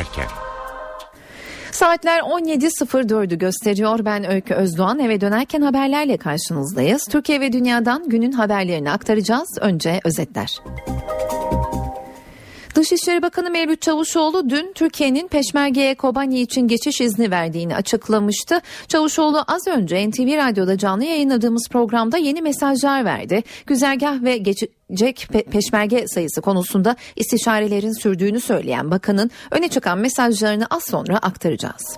dönerken. Saatler 17.04'ü gösteriyor. Ben Öykü Özdoğan. Eve dönerken haberlerle karşınızdayız. Türkiye ve dünyadan günün haberlerini aktaracağız. Önce özetler. Dışişleri Bakanı Mevlüt Çavuşoğlu dün Türkiye'nin Peşmerge'ye Kobani için geçiş izni verdiğini açıklamıştı. Çavuşoğlu az önce NTV Radyo'da canlı yayınladığımız programda yeni mesajlar verdi. Güzergah ve geçecek peşmerge sayısı konusunda istişarelerin sürdüğünü söyleyen bakanın öne çıkan mesajlarını az sonra aktaracağız.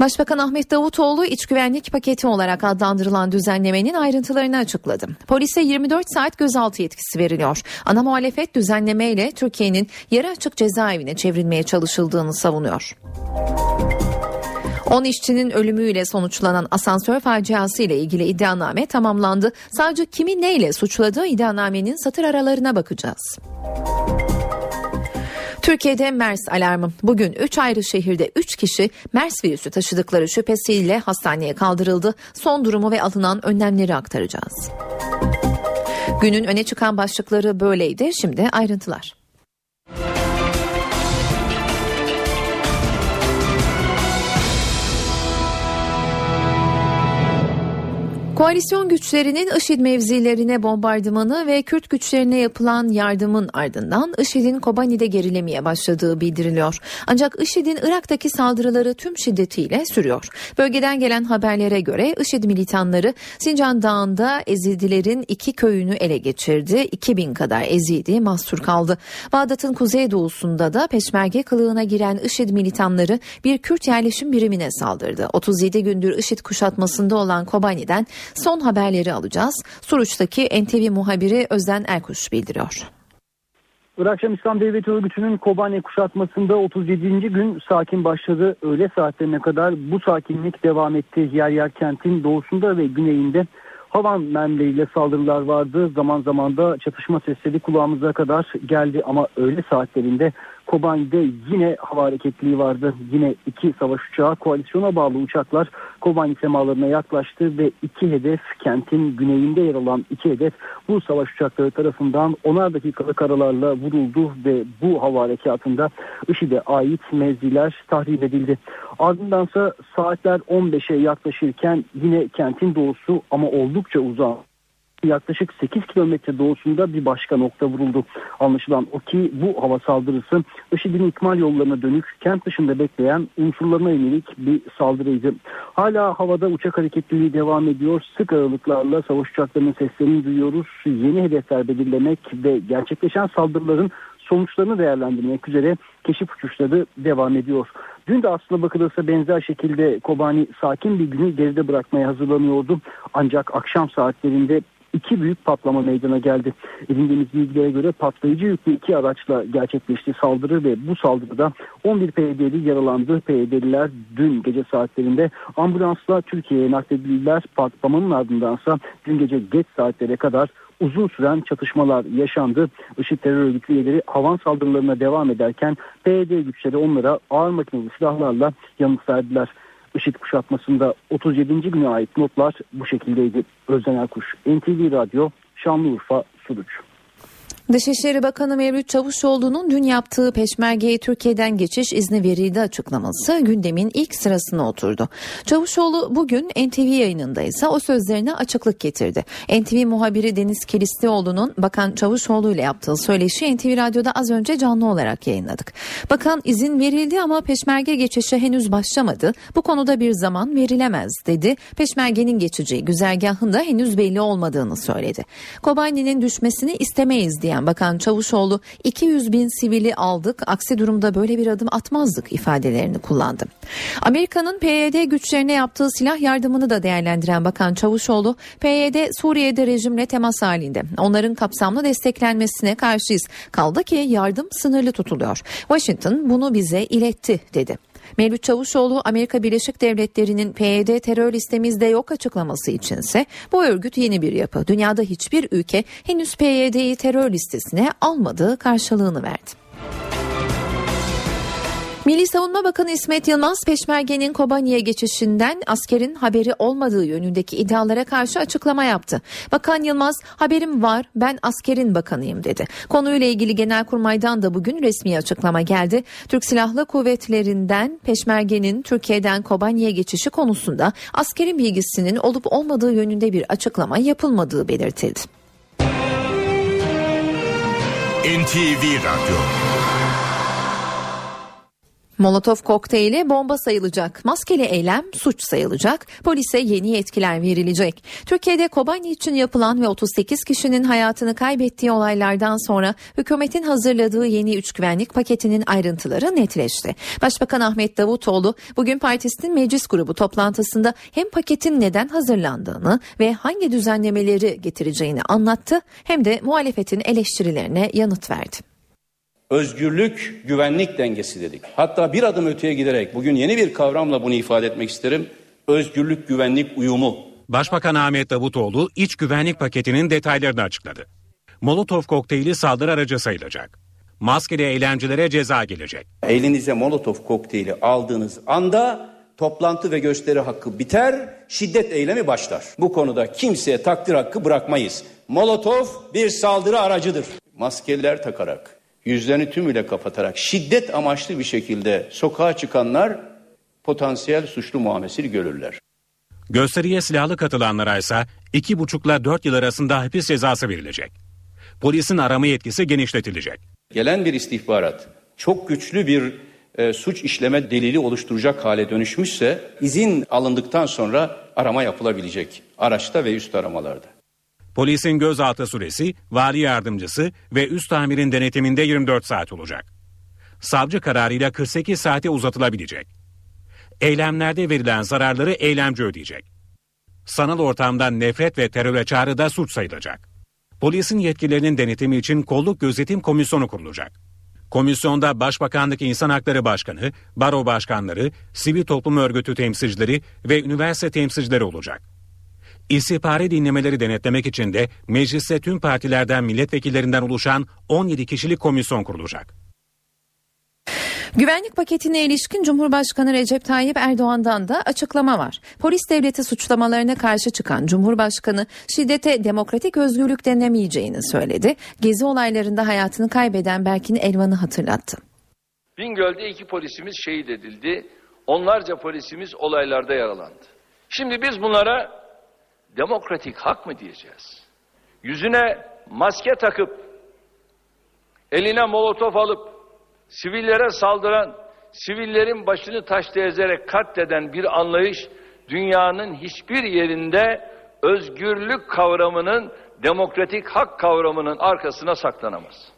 Başbakan Ahmet Davutoğlu iç güvenlik paketi olarak adlandırılan düzenlemenin ayrıntılarını açıkladı. Polise 24 saat gözaltı yetkisi veriliyor. Ana muhalefet düzenlemeyle Türkiye'nin yarı açık cezaevine çevrilmeye çalışıldığını savunuyor. 10 işçinin ölümüyle sonuçlanan asansör faciası ile ilgili iddianame tamamlandı. Sadece kimi neyle suçladığı iddianamenin satır aralarına bakacağız. Türkiye'de MERS alarmı. Bugün 3 ayrı şehirde 3 kişi MERS virüsü taşıdıkları şüphesiyle hastaneye kaldırıldı. Son durumu ve alınan önlemleri aktaracağız. Günün öne çıkan başlıkları böyleydi. Şimdi ayrıntılar. Koalisyon güçlerinin IŞİD mevzilerine bombardımanı ve Kürt güçlerine yapılan yardımın ardından IŞİD'in Kobani'de gerilemeye başladığı bildiriliyor. Ancak IŞİD'in Irak'taki saldırıları tüm şiddetiyle sürüyor. Bölgeden gelen haberlere göre IŞİD militanları Sincan Dağı'nda Ezidilerin iki köyünü ele geçirdi. 2000 kadar Ezidi mahsur kaldı. Bağdat'ın kuzeydoğusunda da peşmerge kılığına giren IŞİD militanları bir Kürt yerleşim birimine saldırdı. 37 gündür IŞİD kuşatmasında olan Kobani'den Son haberleri alacağız. Suruç'taki NTV muhabiri Özden Erkuş bildiriyor. Irak Şam İslam Devleti Örgütü'nün Kobane kuşatmasında 37. gün sakin başladı. Öğle saatlerine kadar bu sakinlik devam etti. Yer yer kentin doğusunda ve güneyinde havan mermileriyle saldırılar vardı. Zaman zaman da çatışma sesleri kulağımıza kadar geldi ama öğle saatlerinde Kobani'de yine hava hareketliliği vardı. Yine iki savaş uçağı koalisyona bağlı uçaklar Kobani semalarına yaklaştı ve iki hedef kentin güneyinde yer alan iki hedef bu savaş uçakları tarafından onar dakikalık aralarla vuruldu ve bu hava harekatında IŞİD'e ait mevziler tahrip edildi. Ardındansa saatler 15'e yaklaşırken yine kentin doğusu ama oldukça uzak yaklaşık 8 kilometre doğusunda bir başka nokta vuruldu. Anlaşılan o ki bu hava saldırısı IŞİD'in ikmal yollarına dönük kent dışında bekleyen unsurlarına yönelik bir saldırıydı. Hala havada uçak hareketliliği devam ediyor. Sık aralıklarla savaş uçaklarının seslerini duyuyoruz. Yeni hedefler belirlemek ve gerçekleşen saldırıların sonuçlarını değerlendirmek üzere keşif uçuşları devam ediyor. Dün de aslında bakılırsa benzer şekilde Kobani sakin bir günü geride bırakmaya hazırlanıyordu. Ancak akşam saatlerinde iki büyük patlama meydana geldi. Edindiğimiz bilgilere göre patlayıcı yüklü iki araçla gerçekleşti saldırı ve bu saldırıda 11 PYD'li yaralandı. PYD'liler dün gece saatlerinde ambulansla Türkiye'ye nakledildiler. Patlamanın ardındansa dün gece geç saatlere kadar uzun süren çatışmalar yaşandı. IŞİD terör örgütü üyeleri havan saldırılarına devam ederken PYD güçleri onlara ağır makinalı silahlarla yanıt verdiler. IŞİD kuşatmasında 37. güne ait notlar bu şekildeydi. Özden Erkuş, NTV Radyo, Şanlıurfa, Suruç. Dışişleri Bakanı Mevlüt Çavuşoğlu'nun dün yaptığı peşmergeye Türkiye'den geçiş izni verildi açıklaması gündemin ilk sırasına oturdu. Çavuşoğlu bugün NTV yayınında ise o sözlerine açıklık getirdi. NTV muhabiri Deniz Kilislioğlu'nun Bakan Çavuşoğlu ile yaptığı söyleşi NTV Radyo'da az önce canlı olarak yayınladık. Bakan izin verildi ama peşmerge geçişi henüz başlamadı. Bu konuda bir zaman verilemez dedi. Peşmergenin geçeceği güzergahında henüz belli olmadığını söyledi. Kobani'nin düşmesini istemeyiz diye söyleyen Bakan Çavuşoğlu 200 bin sivili aldık aksi durumda böyle bir adım atmazdık ifadelerini kullandı. Amerika'nın PYD güçlerine yaptığı silah yardımını da değerlendiren Bakan Çavuşoğlu PYD Suriye'de rejimle temas halinde onların kapsamlı desteklenmesine karşıyız kaldı ki yardım sınırlı tutuluyor. Washington bunu bize iletti dedi. Mevlüt Çavuşoğlu Amerika Birleşik Devletleri'nin PYD terör listemizde yok açıklaması içinse bu örgüt yeni bir yapı. Dünyada hiçbir ülke henüz PYD'yi terör listesine almadığı karşılığını verdi. Milli Savunma Bakanı İsmet Yılmaz, Peşmerge'nin Kobani'ye geçişinden askerin haberi olmadığı yönündeki iddialara karşı açıklama yaptı. Bakan Yılmaz, haberim var ben askerin bakanıyım dedi. Konuyla ilgili Genelkurmay'dan da bugün resmi açıklama geldi. Türk Silahlı Kuvvetleri'nden Peşmerge'nin Türkiye'den Kobani'ye geçişi konusunda askerin bilgisinin olup olmadığı yönünde bir açıklama yapılmadığı belirtildi. NTV Radyo Molotov kokteyli bomba sayılacak. Maskeli eylem suç sayılacak. Polise yeni yetkiler verilecek. Türkiye'de Kobani için yapılan ve 38 kişinin hayatını kaybettiği olaylardan sonra hükümetin hazırladığı yeni üç güvenlik paketinin ayrıntıları netleşti. Başbakan Ahmet Davutoğlu bugün partisinin meclis grubu toplantısında hem paketin neden hazırlandığını ve hangi düzenlemeleri getireceğini anlattı hem de muhalefetin eleştirilerine yanıt verdi. Özgürlük, güvenlik dengesi dedik. Hatta bir adım öteye giderek bugün yeni bir kavramla bunu ifade etmek isterim. Özgürlük, güvenlik uyumu. Başbakan Ahmet Davutoğlu iç güvenlik paketinin detaylarını açıkladı. Molotov kokteyli saldırı aracı sayılacak. Maskeli eğlencelere ceza gelecek. Elinize Molotov kokteyli aldığınız anda toplantı ve gösteri hakkı biter, şiddet eylemi başlar. Bu konuda kimseye takdir hakkı bırakmayız. Molotov bir saldırı aracıdır. Maskeler takarak, yüzlerini tümüyle kapatarak şiddet amaçlı bir şekilde sokağa çıkanlar potansiyel suçlu muamelesi görürler. Gösteriye silahlı katılanlara ise 2,5 ile 4 yıl arasında hapis cezası verilecek. Polisin arama yetkisi genişletilecek. Gelen bir istihbarat çok güçlü bir e, suç işleme delili oluşturacak hale dönüşmüşse izin alındıktan sonra arama yapılabilecek araçta ve üst aramalarda. Polisin gözaltı süresi vali yardımcısı ve üst amirin denetiminde 24 saat olacak. Savcı kararıyla 48 saate uzatılabilecek. Eylemlerde verilen zararları eylemci ödeyecek. Sanal ortamdan nefret ve teröre çağrı da suç sayılacak. Polisin yetkilerinin denetimi için kolluk gözetim komisyonu kurulacak. Komisyonda Başbakanlık İnsan Hakları Başkanı, baro başkanları, sivil toplum örgütü temsilcileri ve üniversite temsilcileri olacak. İstihbari dinlemeleri denetlemek için de mecliste tüm partilerden milletvekillerinden oluşan 17 kişilik komisyon kurulacak. Güvenlik paketine ilişkin Cumhurbaşkanı Recep Tayyip Erdoğan'dan da açıklama var. Polis devleti suçlamalarına karşı çıkan Cumhurbaşkanı şiddete demokratik özgürlük denemeyeceğini söyledi. Gezi olaylarında hayatını kaybeden Berkin Elvan'ı hatırlattı. Bingöl'de iki polisimiz şehit edildi. Onlarca polisimiz olaylarda yaralandı. Şimdi biz bunlara demokratik hak mı diyeceğiz? Yüzüne maske takıp, eline molotof alıp, sivillere saldıran, sivillerin başını taşla ezerek katleden bir anlayış, dünyanın hiçbir yerinde özgürlük kavramının, demokratik hak kavramının arkasına saklanamaz.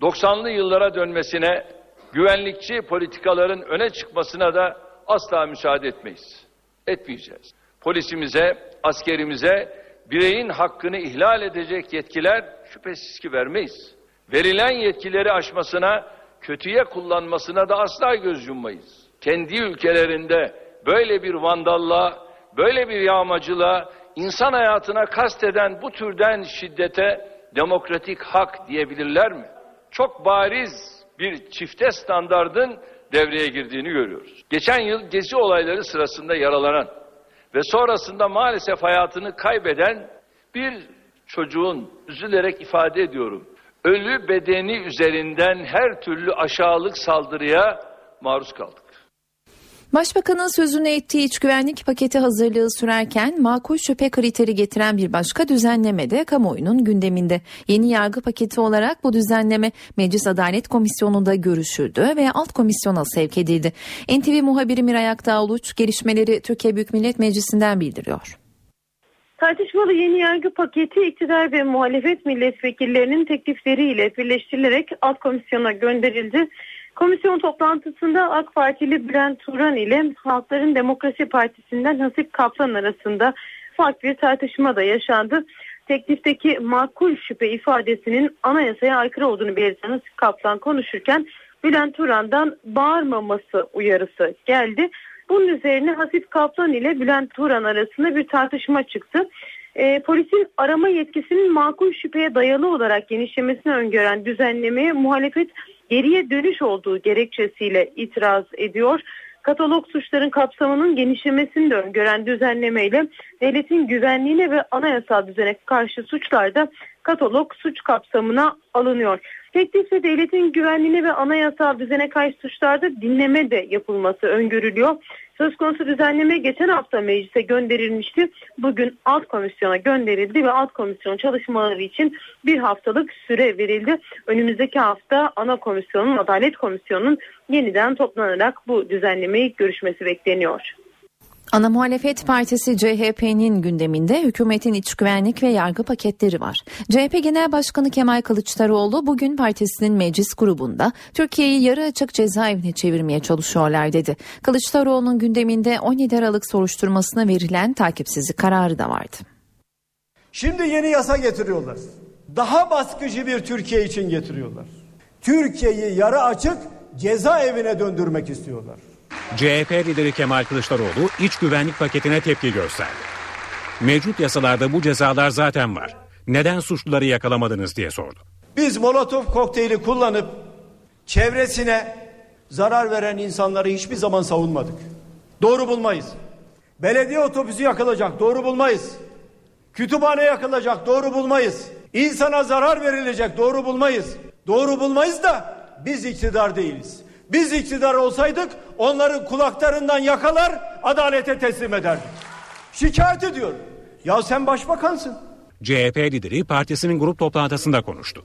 90'lı yıllara dönmesine, güvenlikçi politikaların öne çıkmasına da asla müsaade etmeyiz. Etmeyeceğiz. Polisimize, askerimize bireyin hakkını ihlal edecek yetkiler şüphesiz ki vermeyiz. Verilen yetkileri aşmasına, kötüye kullanmasına da asla göz yummayız. Kendi ülkelerinde böyle bir vandalla, böyle bir yağmacılığa, insan hayatına kasteden bu türden şiddete demokratik hak diyebilirler mi? Çok bariz bir çifte standardın devreye girdiğini görüyoruz. Geçen yıl gezi olayları sırasında yaralanan ve sonrasında maalesef hayatını kaybeden bir çocuğun üzülerek ifade ediyorum. Ölü bedeni üzerinden her türlü aşağılık saldırıya maruz kaldık. Başbakanın sözünü ettiği iç güvenlik paketi hazırlığı sürerken makul şüphe kriteri getiren bir başka düzenleme de kamuoyunun gündeminde. Yeni yargı paketi olarak bu düzenleme Meclis Adalet Komisyonu'nda görüşüldü ve alt komisyona sevk edildi. NTV muhabiri Miray Akdağ gelişmeleri Türkiye Büyük Millet Meclisi'nden bildiriyor. Tartışmalı yeni yargı paketi iktidar ve muhalefet milletvekillerinin teklifleriyle birleştirilerek alt komisyona gönderildi. Komisyon toplantısında AK Partili Bülent Turan ile Halkların Demokrasi Partisi'nden Hasip Kaplan arasında farklı bir tartışma da yaşandı. Teklifteki makul şüphe ifadesinin anayasaya aykırı olduğunu belirten Hasip Kaplan konuşurken Bülent Turan'dan bağırmaması uyarısı geldi. Bunun üzerine Hasip Kaplan ile Bülent Turan arasında bir tartışma çıktı. E, polisin arama yetkisinin makul şüpheye dayalı olarak genişlemesini öngören düzenlemeye muhalefet geriye dönüş olduğu gerekçesiyle itiraz ediyor. Katalog suçların kapsamının genişlemesini de öngören düzenlemeyle devletin güvenliğine ve anayasal düzene karşı suçlarda katalog suç kapsamına alınıyor. Teklifle devletin güvenliğine ve anayasal düzene karşı suçlarda dinleme de yapılması öngörülüyor. Söz konusu düzenleme geçen hafta meclise gönderilmişti. Bugün alt komisyona gönderildi ve alt komisyon çalışmaları için bir haftalık süre verildi. Önümüzdeki hafta ana komisyonun, adalet komisyonunun yeniden toplanarak bu düzenlemeyi görüşmesi bekleniyor. Ana muhalefet partisi CHP'nin gündeminde hükümetin iç güvenlik ve yargı paketleri var. CHP Genel Başkanı Kemal Kılıçdaroğlu bugün partisinin meclis grubunda Türkiye'yi yarı açık cezaevine çevirmeye çalışıyorlar dedi. Kılıçdaroğlu'nun gündeminde 17 Aralık soruşturmasına verilen takipsizlik kararı da vardı. Şimdi yeni yasa getiriyorlar. Daha baskıcı bir Türkiye için getiriyorlar. Türkiye'yi yarı açık cezaevine döndürmek istiyorlar. CHP lideri Kemal Kılıçdaroğlu iç güvenlik paketine tepki gösterdi. Mevcut yasalarda bu cezalar zaten var. Neden suçluları yakalamadınız diye sordu. Biz molotof kokteyli kullanıp çevresine zarar veren insanları hiçbir zaman savunmadık. Doğru bulmayız. Belediye otobüsü yakılacak doğru bulmayız. Kütüphane yakılacak doğru bulmayız. İnsana zarar verilecek doğru bulmayız. Doğru bulmayız da biz iktidar değiliz. Biz iktidar olsaydık onların kulaklarından yakalar adalete teslim ederdik. Şikayet ediyor. Ya sen başbakansın. CHP lideri partisinin grup toplantısında konuştu.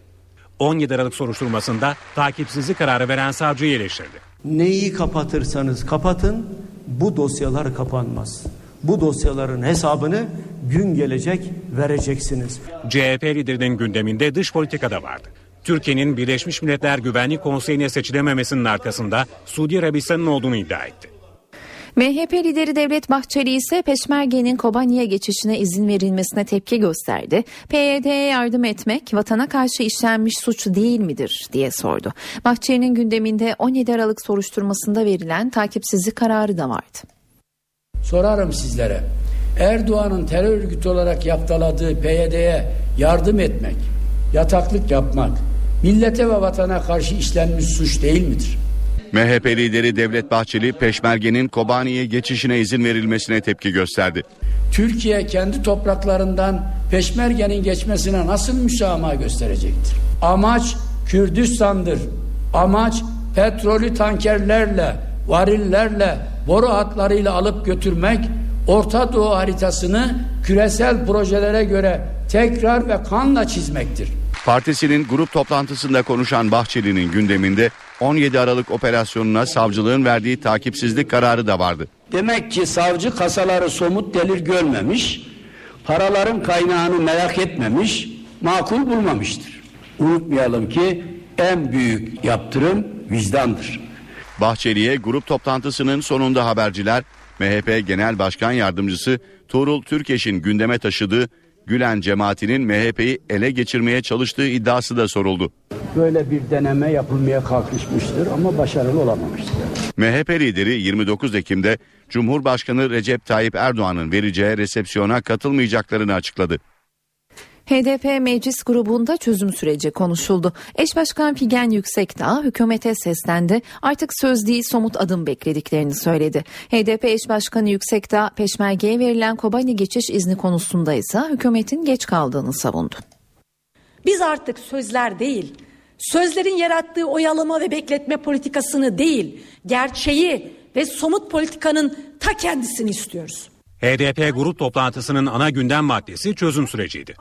17 Aralık soruşturmasında takipsizlik kararı veren savcıyı eleştirdi. Neyi kapatırsanız kapatın bu dosyalar kapanmaz. Bu dosyaların hesabını gün gelecek vereceksiniz. CHP liderinin gündeminde dış politikada vardı. Türkiye'nin Birleşmiş Milletler Güvenlik Konseyi'ne seçilememesinin arkasında Suudi Arabistan'ın olduğunu iddia etti. MHP lideri Devlet Bahçeli ise Peşmerge'nin Kobani'ye geçişine izin verilmesine tepki gösterdi. PYD'ye yardım etmek vatana karşı işlenmiş suç değil midir diye sordu. Bahçeli'nin gündeminde 17 Aralık soruşturmasında verilen takipsizlik kararı da vardı. Sorarım sizlere. Erdoğan'ın terör örgütü olarak yaptaladığı PYD'ye yardım etmek, yataklık yapmak, millete ve vatana karşı işlenmiş suç değil midir? MHP lideri Devlet Bahçeli Peşmerge'nin Kobani'ye geçişine izin verilmesine tepki gösterdi. Türkiye kendi topraklarından peşmergenin geçmesine nasıl müsamaha gösterecektir? Amaç Kürdistan'dır. Amaç petrolü tankerlerle, varillerle, boru hatlarıyla alıp götürmek, Orta Doğu haritasını küresel projelere göre tekrar ve kanla çizmektir. Partisinin grup toplantısında konuşan Bahçeli'nin gündeminde 17 Aralık operasyonuna savcılığın verdiği takipsizlik kararı da vardı. Demek ki savcı kasaları somut delil görmemiş, paraların kaynağını merak etmemiş, makul bulmamıştır. Unutmayalım ki en büyük yaptırım vicdandır. Bahçeli'ye grup toplantısının sonunda haberciler MHP Genel Başkan Yardımcısı Tuğrul Türkeş'in gündeme taşıdığı Gülen cemaatinin MHP'yi ele geçirmeye çalıştığı iddiası da soruldu. Böyle bir deneme yapılmaya kalkışmıştır ama başarılı olamamıştır. MHP lideri 29 Ekim'de Cumhurbaşkanı Recep Tayyip Erdoğan'ın vereceği resepsiyona katılmayacaklarını açıkladı. HDP meclis grubunda çözüm süreci konuşuldu. Eş Başkan Figen Yüksekdağ hükümete seslendi. Artık söz değil somut adım beklediklerini söyledi. HDP eş başkanı Yüksekdağ peşmergeye verilen Kobani geçiş izni konusunda ise hükümetin geç kaldığını savundu. Biz artık sözler değil, sözlerin yarattığı oyalama ve bekletme politikasını değil, gerçeği ve somut politikanın ta kendisini istiyoruz. HDP grup toplantısının ana gündem maddesi çözüm süreciydi.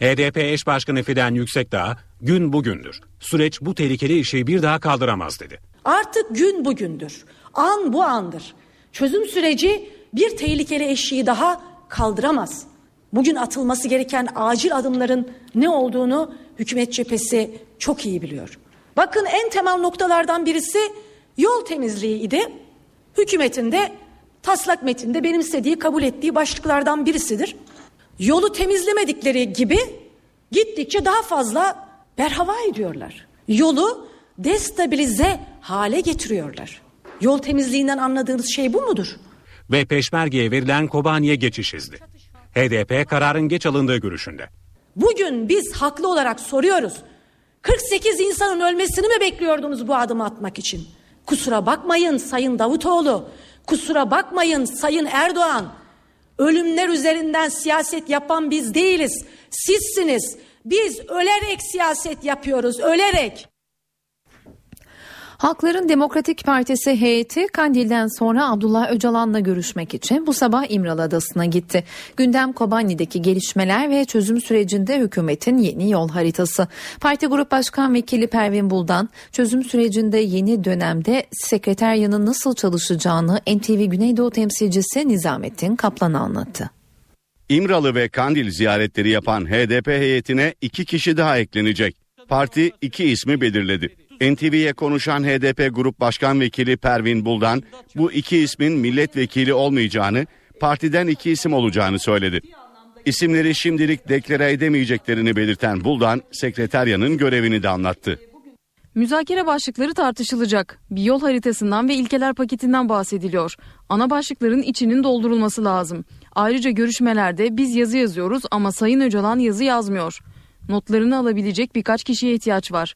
HDP eş başkanı Fidan Yüksekdağ gün bugündür. Süreç bu tehlikeli işi bir daha kaldıramaz dedi. Artık gün bugündür. An bu andır. Çözüm süreci bir tehlikeli eşiği daha kaldıramaz. Bugün atılması gereken acil adımların ne olduğunu hükümet cephesi çok iyi biliyor. Bakın en temel noktalardan birisi yol temizliği idi. Hükümetin de taslak metinde benimsediği, kabul ettiği başlıklardan birisidir. Yolu temizlemedikleri gibi gittikçe daha fazla berhava ediyorlar. Yolu destabilize hale getiriyorlar. Yol temizliğinden anladığınız şey bu mudur? Ve peşmergeye verilen Kobani'ye geçiş izni. HDP kararın geç alındığı görüşünde. Bugün biz haklı olarak soruyoruz. 48 insanın ölmesini mi bekliyordunuz bu adımı atmak için? Kusura bakmayın Sayın Davutoğlu. Kusura bakmayın Sayın Erdoğan. Ölümler üzerinden siyaset yapan biz değiliz. Sizsiniz. Biz ölerek siyaset yapıyoruz, ölerek. Halkların Demokratik Partisi heyeti Kandil'den sonra Abdullah Öcalan'la görüşmek için bu sabah İmralı Adası'na gitti. Gündem Kobani'deki gelişmeler ve çözüm sürecinde hükümetin yeni yol haritası. Parti Grup Başkan Vekili Pervin Buldan çözüm sürecinde yeni dönemde sekreteryanın nasıl çalışacağını NTV Güneydoğu temsilcisi Nizamettin Kaplan anlattı. İmralı ve Kandil ziyaretleri yapan HDP heyetine iki kişi daha eklenecek. Parti iki ismi belirledi. NTV'ye konuşan HDP Grup Başkan Vekili Pervin Buldan bu iki ismin milletvekili olmayacağını, partiden iki isim olacağını söyledi. İsimleri şimdilik deklare edemeyeceklerini belirten Buldan, sekreteryanın görevini de anlattı. Müzakere başlıkları tartışılacak. Bir yol haritasından ve ilkeler paketinden bahsediliyor. Ana başlıkların içinin doldurulması lazım. Ayrıca görüşmelerde biz yazı yazıyoruz ama Sayın Öcalan yazı yazmıyor. Notlarını alabilecek birkaç kişiye ihtiyaç var.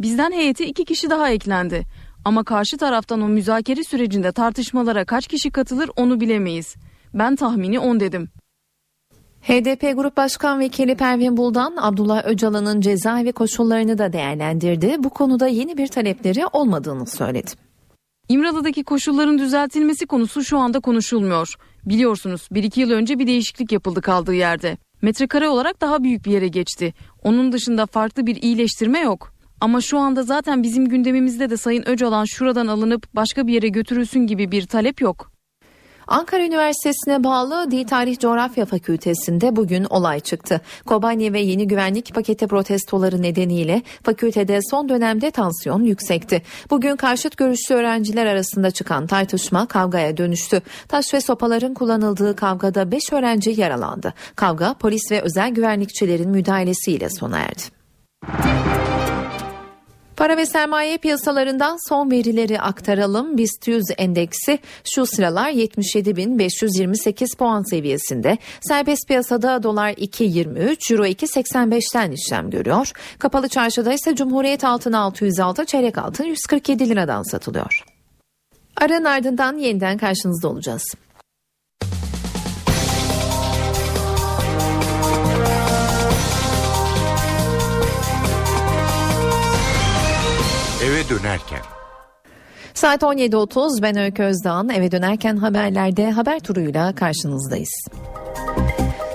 Bizden heyete iki kişi daha eklendi. Ama karşı taraftan o müzakere sürecinde tartışmalara kaç kişi katılır onu bilemeyiz. Ben tahmini 10 dedim. HDP Grup Başkan Vekili Pervin Buldan, Abdullah Öcalan'ın cezaevi koşullarını da değerlendirdi. Bu konuda yeni bir talepleri olmadığını söyledi. İmralı'daki koşulların düzeltilmesi konusu şu anda konuşulmuyor. Biliyorsunuz bir iki yıl önce bir değişiklik yapıldı kaldığı yerde. Metrekare olarak daha büyük bir yere geçti. Onun dışında farklı bir iyileştirme yok. Ama şu anda zaten bizim gündemimizde de Sayın Öcalan şuradan alınıp başka bir yere götürülsün gibi bir talep yok. Ankara Üniversitesi'ne bağlı Dil Tarih Coğrafya Fakültesi'nde bugün olay çıktı. Kobani ve yeni güvenlik paketi protestoları nedeniyle fakültede son dönemde tansiyon yüksekti. Bugün karşıt görüşlü öğrenciler arasında çıkan tartışma kavgaya dönüştü. Taş ve sopaların kullanıldığı kavgada 5 öğrenci yaralandı. Kavga polis ve özel güvenlikçilerin müdahalesiyle sona erdi. Para ve sermaye piyasalarından son verileri aktaralım. BIST 100 endeksi şu sıralar 77.528 puan seviyesinde. Serbest piyasada dolar 2.23, euro 2.85'ten işlem görüyor. Kapalı çarşıda ise Cumhuriyet altın 606, çeyrek altın 147 liradan satılıyor. Aranın ardından yeniden karşınızda olacağız. Dönerken. Saat 17.30 ben Öykü Özdağ'ın eve dönerken haberlerde haber turuyla karşınızdayız.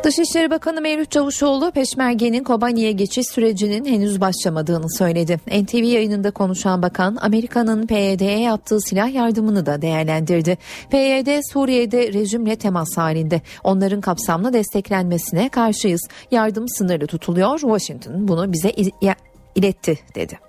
Dışişleri Bakanı Mevlüt Çavuşoğlu Peşmerge'nin Kobani'ye geçiş sürecinin henüz başlamadığını söyledi. NTV yayınında konuşan bakan Amerika'nın PYD'ye yaptığı silah yardımını da değerlendirdi. PYD Suriye'de rejimle temas halinde. Onların kapsamlı desteklenmesine karşıyız. Yardım sınırlı tutuluyor. Washington bunu bize iletti dedi.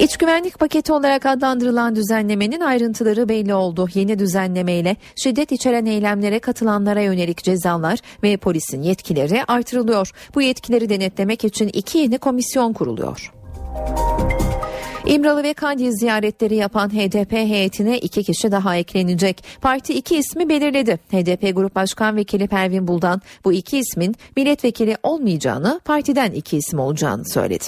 İç güvenlik paketi olarak adlandırılan düzenlemenin ayrıntıları belli oldu. Yeni düzenlemeyle şiddet içeren eylemlere katılanlara yönelik cezalar ve polisin yetkileri artırılıyor. Bu yetkileri denetlemek için iki yeni komisyon kuruluyor. İmralı ve Kandil ziyaretleri yapan HDP heyetine iki kişi daha eklenecek. Parti iki ismi belirledi. HDP Grup Başkan Vekili Pervin Buldan bu iki ismin milletvekili olmayacağını, partiden iki isim olacağını söyledi.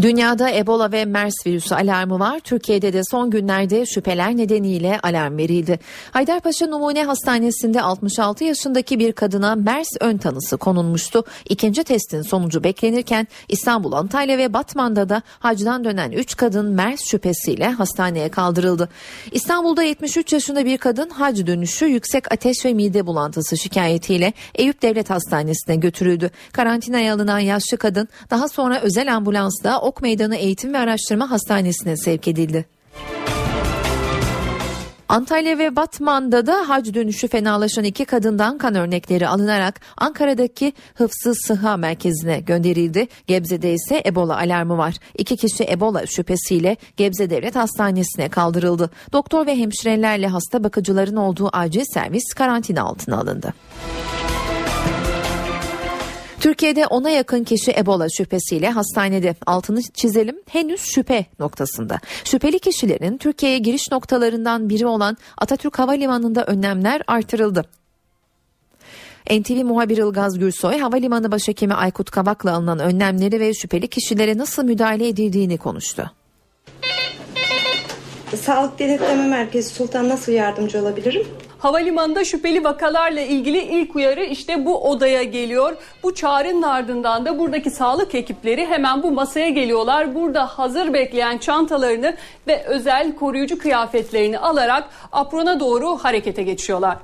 Dünyada Ebola ve MERS virüsü alarmı var. Türkiye'de de son günlerde şüpheler nedeniyle alarm verildi. Haydarpaşa Numune Hastanesi'nde 66 yaşındaki bir kadına MERS ön tanısı konulmuştu. İkinci testin sonucu beklenirken İstanbul, Antalya ve Batman'da da hacdan dönen 3 kadın MERS şüphesiyle hastaneye kaldırıldı. İstanbul'da 73 yaşında bir kadın hac dönüşü yüksek ateş ve mide bulantısı şikayetiyle Eyüp Devlet Hastanesi'ne götürüldü. Karantinaya alınan yaşlı kadın daha sonra özel ambulansla Ok Meydanı Eğitim ve Araştırma Hastanesi'ne sevk edildi. Antalya ve Batman'da da hac dönüşü fenalaşan iki kadından kan örnekleri alınarak Ankara'daki Hıfzı Sıha Merkezi'ne gönderildi. Gebze'de ise Ebola alarmı var. İki kişi Ebola şüphesiyle Gebze Devlet Hastanesi'ne kaldırıldı. Doktor ve hemşirelerle hasta bakıcıların olduğu acil servis karantina altına alındı. Türkiye'de ona yakın kişi Ebola şüphesiyle hastanede. Altını çizelim henüz şüphe noktasında. Şüpheli kişilerin Türkiye'ye giriş noktalarından biri olan Atatürk Havalimanı'nda önlemler artırıldı. NTV muhabiri Ilgaz Gürsoy, Havalimanı Başhekimi Aykut Kavak'la alınan önlemleri ve şüpheli kişilere nasıl müdahale edildiğini konuştu. Sağlık Denetleme Merkezi Sultan nasıl yardımcı olabilirim? Havalimanında şüpheli vakalarla ilgili ilk uyarı işte bu odaya geliyor. Bu çağrının ardından da buradaki sağlık ekipleri hemen bu masaya geliyorlar. Burada hazır bekleyen çantalarını ve özel koruyucu kıyafetlerini alarak aprona doğru harekete geçiyorlar.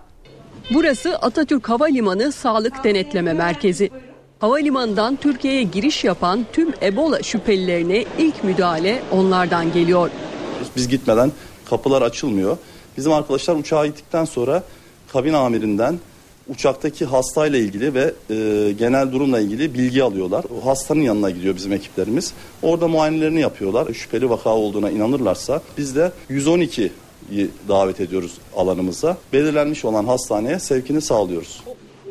Burası Atatürk Havalimanı Sağlık Denetleme Merkezi. Havalimanından Türkiye'ye giriş yapan tüm Ebola şüphelilerine ilk müdahale onlardan geliyor. Biz gitmeden kapılar açılmıyor. Bizim arkadaşlar uçağa gittikten sonra kabin amirinden uçaktaki hastayla ilgili ve e, genel durumla ilgili bilgi alıyorlar. O hastanın yanına gidiyor bizim ekiplerimiz. Orada muayenelerini yapıyorlar. Şüpheli vaka olduğuna inanırlarsa biz de 112 davet ediyoruz alanımıza. Belirlenmiş olan hastaneye sevkini sağlıyoruz.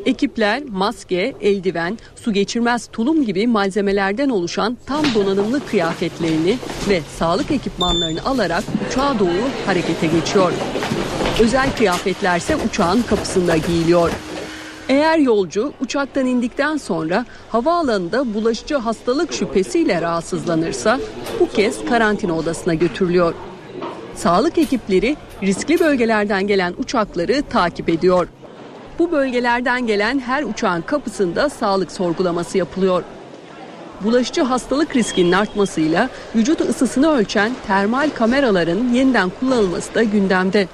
Ekipler maske, eldiven, su geçirmez tulum gibi malzemelerden oluşan tam donanımlı kıyafetlerini ve sağlık ekipmanlarını alarak uçağa doğru harekete geçiyor. Özel kıyafetlerse uçağın kapısında giyiliyor. Eğer yolcu uçaktan indikten sonra havaalanında bulaşıcı hastalık şüphesiyle rahatsızlanırsa bu kez karantina odasına götürülüyor. Sağlık ekipleri riskli bölgelerden gelen uçakları takip ediyor. Bu bölgelerden gelen her uçağın kapısında sağlık sorgulaması yapılıyor. Bulaşıcı hastalık riskinin artmasıyla vücut ısısını ölçen termal kameraların yeniden kullanılması da gündemde.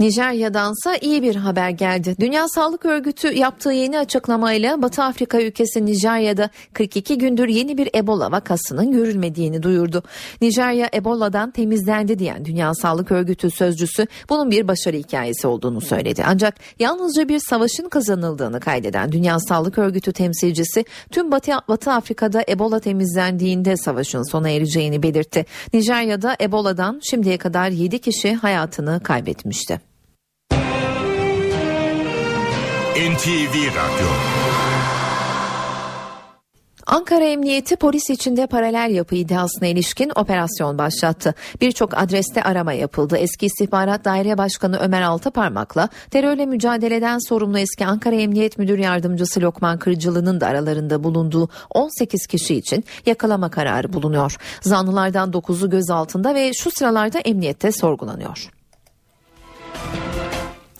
Nijerya'dansa iyi bir haber geldi. Dünya Sağlık Örgütü yaptığı yeni açıklamayla Batı Afrika ülkesi Nijerya'da 42 gündür yeni bir Ebola vakasının görülmediğini duyurdu. Nijerya Ebola'dan temizlendi diyen Dünya Sağlık Örgütü sözcüsü bunun bir başarı hikayesi olduğunu söyledi. Ancak yalnızca bir savaşın kazanıldığını kaydeden Dünya Sağlık Örgütü temsilcisi tüm Batı, Batı Afrika'da Ebola temizlendiğinde savaşın sona ereceğini belirtti. Nijerya'da Ebola'dan şimdiye kadar 7 kişi hayatını kaybetmişti. NTV Radyo Ankara Emniyeti polis içinde paralel yapı iddiasına ilişkin operasyon başlattı. Birçok adreste arama yapıldı. Eski İstihbarat Daire Başkanı Ömer Altıparmak'la terörle mücadeleden sorumlu eski Ankara Emniyet Müdür Yardımcısı Lokman Kırcılı'nın da aralarında bulunduğu 18 kişi için yakalama kararı bulunuyor. Zanlılardan 9'u gözaltında ve şu sıralarda emniyette sorgulanıyor.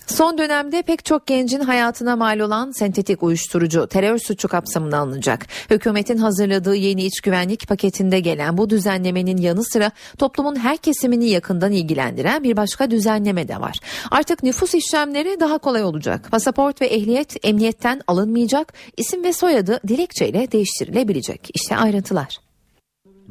Son dönemde pek çok gencin hayatına mal olan sentetik uyuşturucu terör suçu kapsamına alınacak. Hükümetin hazırladığı yeni iç güvenlik paketinde gelen bu düzenlemenin yanı sıra toplumun her kesimini yakından ilgilendiren bir başka düzenleme de var. Artık nüfus işlemleri daha kolay olacak. Pasaport ve ehliyet emniyetten alınmayacak, isim ve soyadı dilekçeyle değiştirilebilecek. İşte ayrıntılar.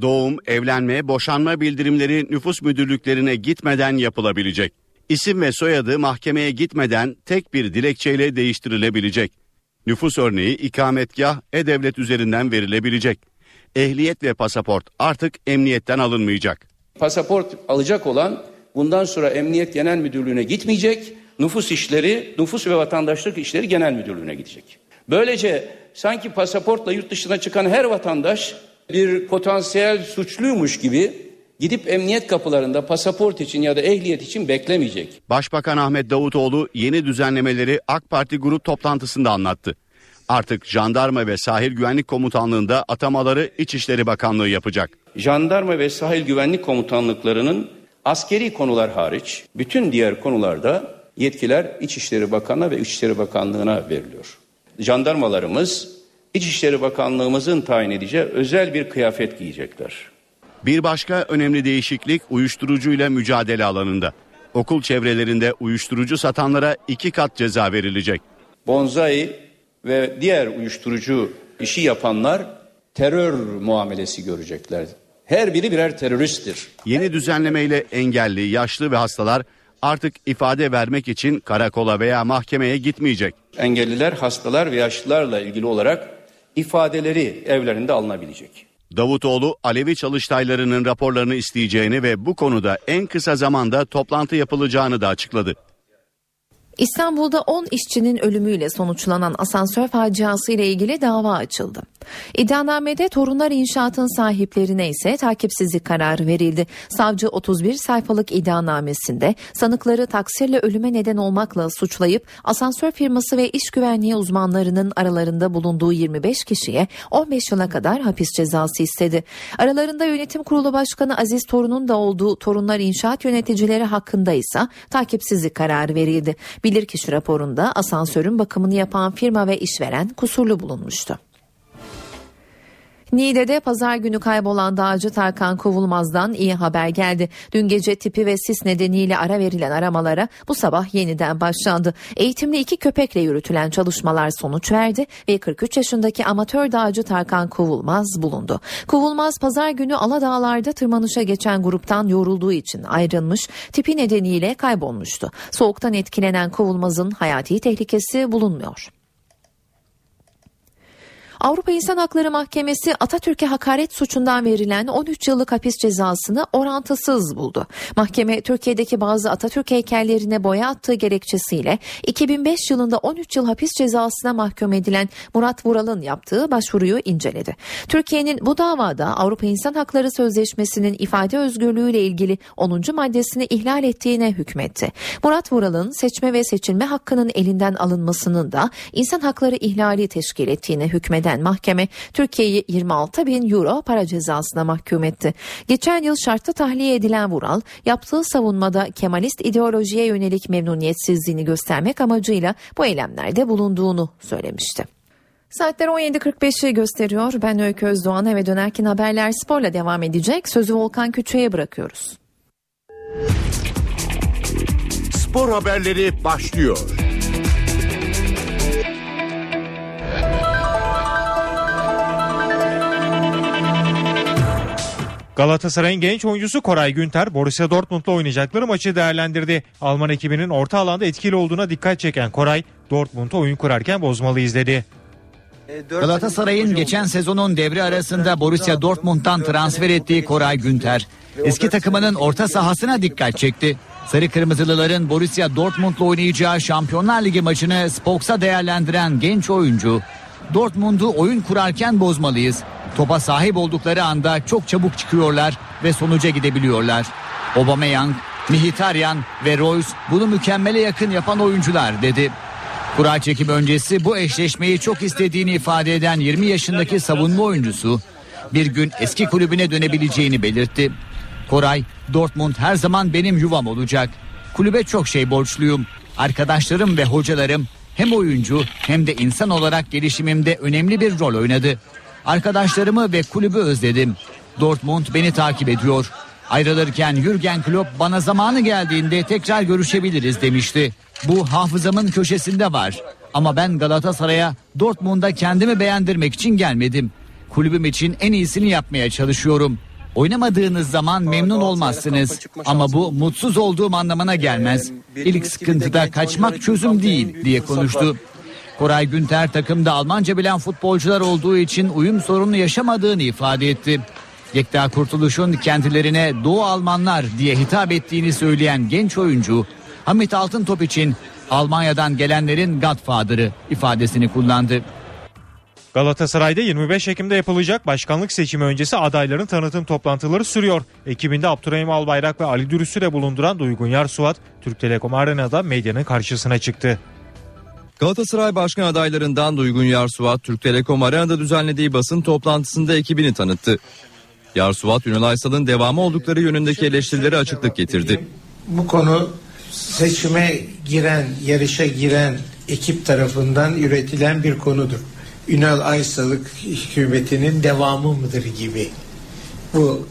Doğum, evlenme, boşanma bildirimleri nüfus müdürlüklerine gitmeden yapılabilecek. İsim ve soyadı mahkemeye gitmeden tek bir dilekçeyle değiştirilebilecek. Nüfus örneği ikametgah e-devlet üzerinden verilebilecek. Ehliyet ve pasaport artık emniyetten alınmayacak. Pasaport alacak olan bundan sonra Emniyet Genel Müdürlüğü'ne gitmeyecek. Nüfus işleri, nüfus ve vatandaşlık işleri genel müdürlüğüne gidecek. Böylece sanki pasaportla yurt dışına çıkan her vatandaş bir potansiyel suçluymuş gibi gidip emniyet kapılarında pasaport için ya da ehliyet için beklemeyecek. Başbakan Ahmet Davutoğlu yeni düzenlemeleri AK Parti grup toplantısında anlattı. Artık jandarma ve sahil güvenlik komutanlığında atamaları İçişleri Bakanlığı yapacak. Jandarma ve sahil güvenlik komutanlıklarının askeri konular hariç bütün diğer konularda yetkiler İçişleri Bakanı'na ve İçişleri Bakanlığı'na veriliyor. Jandarmalarımız İçişleri Bakanlığımızın tayin edeceği özel bir kıyafet giyecekler. Bir başka önemli değişiklik uyuşturucuyla mücadele alanında. Okul çevrelerinde uyuşturucu satanlara iki kat ceza verilecek. Bonzai ve diğer uyuşturucu işi yapanlar terör muamelesi görecekler. Her biri birer teröristtir. Yeni düzenlemeyle engelli, yaşlı ve hastalar artık ifade vermek için karakola veya mahkemeye gitmeyecek. Engelliler, hastalar ve yaşlılarla ilgili olarak ifadeleri evlerinde alınabilecek. Davutoğlu Alevi çalıştaylarının raporlarını isteyeceğini ve bu konuda en kısa zamanda toplantı yapılacağını da açıkladı. İstanbul'da 10 işçinin ölümüyle sonuçlanan asansör faciası ile ilgili dava açıldı. İddianamede torunlar inşaatın sahiplerine ise takipsizlik kararı verildi. Savcı 31 sayfalık iddianamesinde sanıkları taksirle ölüme neden olmakla suçlayıp asansör firması ve iş güvenliği uzmanlarının aralarında bulunduğu 25 kişiye 15 yıla kadar hapis cezası istedi. Aralarında yönetim kurulu başkanı Aziz Torun'un da olduğu torunlar inşaat yöneticileri hakkında ise takipsizlik kararı verildi. Bilirkişi raporunda asansörün bakımını yapan firma ve işveren kusurlu bulunmuştu. Niğde'de pazar günü kaybolan dağcı Tarkan Kovulmaz'dan iyi haber geldi. Dün gece tipi ve sis nedeniyle ara verilen aramalara bu sabah yeniden başlandı. Eğitimli iki köpekle yürütülen çalışmalar sonuç verdi ve 43 yaşındaki amatör dağcı Tarkan Kovulmaz bulundu. Kovulmaz pazar günü Aladağlar'da tırmanışa geçen gruptan yorulduğu için ayrılmış, tipi nedeniyle kaybolmuştu. Soğuktan etkilenen Kovulmaz'ın hayati tehlikesi bulunmuyor. Avrupa İnsan Hakları Mahkemesi Atatürk'e hakaret suçundan verilen 13 yıllık hapis cezasını orantısız buldu. Mahkeme Türkiye'deki bazı Atatürk heykellerine boya attığı gerekçesiyle 2005 yılında 13 yıl hapis cezasına mahkum edilen Murat Vural'ın yaptığı başvuruyu inceledi. Türkiye'nin bu davada Avrupa İnsan Hakları Sözleşmesi'nin ifade özgürlüğü ile ilgili 10. maddesini ihlal ettiğine hükmetti. Murat Vural'ın seçme ve seçilme hakkının elinden alınmasının da insan hakları ihlali teşkil ettiğine hükmeden mahkeme Türkiye'yi 26 bin euro para cezasına mahkum etti. Geçen yıl şartlı tahliye edilen Vural yaptığı savunmada Kemalist ideolojiye yönelik memnuniyetsizliğini göstermek amacıyla bu eylemlerde bulunduğunu söylemişti. Saatler 17.45'i gösteriyor. Ben Öykü Özdoğan eve dönerken haberler sporla devam edecek. Sözü Volkan Küçü'ye bırakıyoruz. Spor haberleri başlıyor. Galatasaray'ın genç oyuncusu Koray Günter Borussia Dortmund'la oynayacakları maçı değerlendirdi. Alman ekibinin orta alanda etkili olduğuna dikkat çeken Koray, Dortmund'a oyun kurarken bozmalıyız dedi. Galatasaray'ın geçen sezonun devre arasında Borussia Dortmund'dan transfer ettiği Koray Günter, eski takımının orta sahasına dikkat çekti. Sarı Kırmızılıların Borussia Dortmund'la oynayacağı Şampiyonlar Ligi maçını Spox'a değerlendiren genç oyuncu, Dortmund'u oyun kurarken bozmalıyız. Topa sahip oldukları anda çok çabuk çıkıyorlar ve sonuca gidebiliyorlar. Aubameyang, Mkhitaryan ve Royce bunu mükemmele yakın yapan oyuncular dedi. Kura çekim öncesi bu eşleşmeyi çok istediğini ifade eden 20 yaşındaki savunma oyuncusu bir gün eski kulübüne dönebileceğini belirtti. Koray, Dortmund her zaman benim yuvam olacak. Kulübe çok şey borçluyum. Arkadaşlarım ve hocalarım hem oyuncu hem de insan olarak gelişimimde önemli bir rol oynadı. Arkadaşlarımı ve kulübü özledim. Dortmund beni takip ediyor. Ayrılırken Jürgen Klopp bana zamanı geldiğinde tekrar görüşebiliriz demişti. Bu hafızamın köşesinde var. Ama ben Galatasaray'a Dortmund'a kendimi beğendirmek için gelmedim. Kulübüm için en iyisini yapmaya çalışıyorum. Oynamadığınız zaman memnun olmazsınız ama bu mutsuz olduğum anlamına gelmez. İlk sıkıntıda kaçmak çözüm değil diye konuştu. Koray Günter takımda Almanca bilen futbolcular olduğu için uyum sorunu yaşamadığını ifade etti. Yekta Kurtuluş'un kendilerine Doğu Almanlar diye hitap ettiğini söyleyen genç oyuncu Hamit Altıntop için Almanya'dan gelenlerin Godfather'ı ifadesini kullandı. Galatasaray'da 25 Ekim'de yapılacak başkanlık seçimi öncesi adayların tanıtım toplantıları sürüyor. Ekibinde Abdurrahim Albayrak ve Ali Dürüs'ü de bulunduran Duygun Yarsuat, Türk Telekom Arena'da medyanın karşısına çıktı. Galatasaray Başkan adaylarından Duygun Yarsuat, Türk Telekom Arena'da düzenlediği basın toplantısında ekibini tanıttı. Yarsuat, Ünal Aysal'ın devamı oldukları yönündeki eleştirileri açıklık getirdi. Bu konu seçime giren, yarışa giren ekip tarafından üretilen bir konudur. Ünal Aysal'ık hükümetinin devamı mıdır gibi. Bu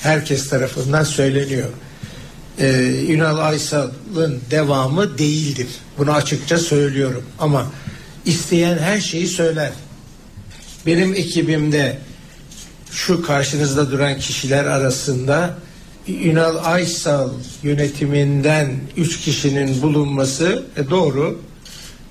herkes tarafından söyleniyor. Ee, Ünal Aysal'ın devamı değildir. Bunu açıkça söylüyorum. Ama isteyen her şeyi söyler. Benim ekibimde şu karşınızda duran kişiler arasında Ünal Aysal yönetiminden üç kişinin bulunması e, doğru.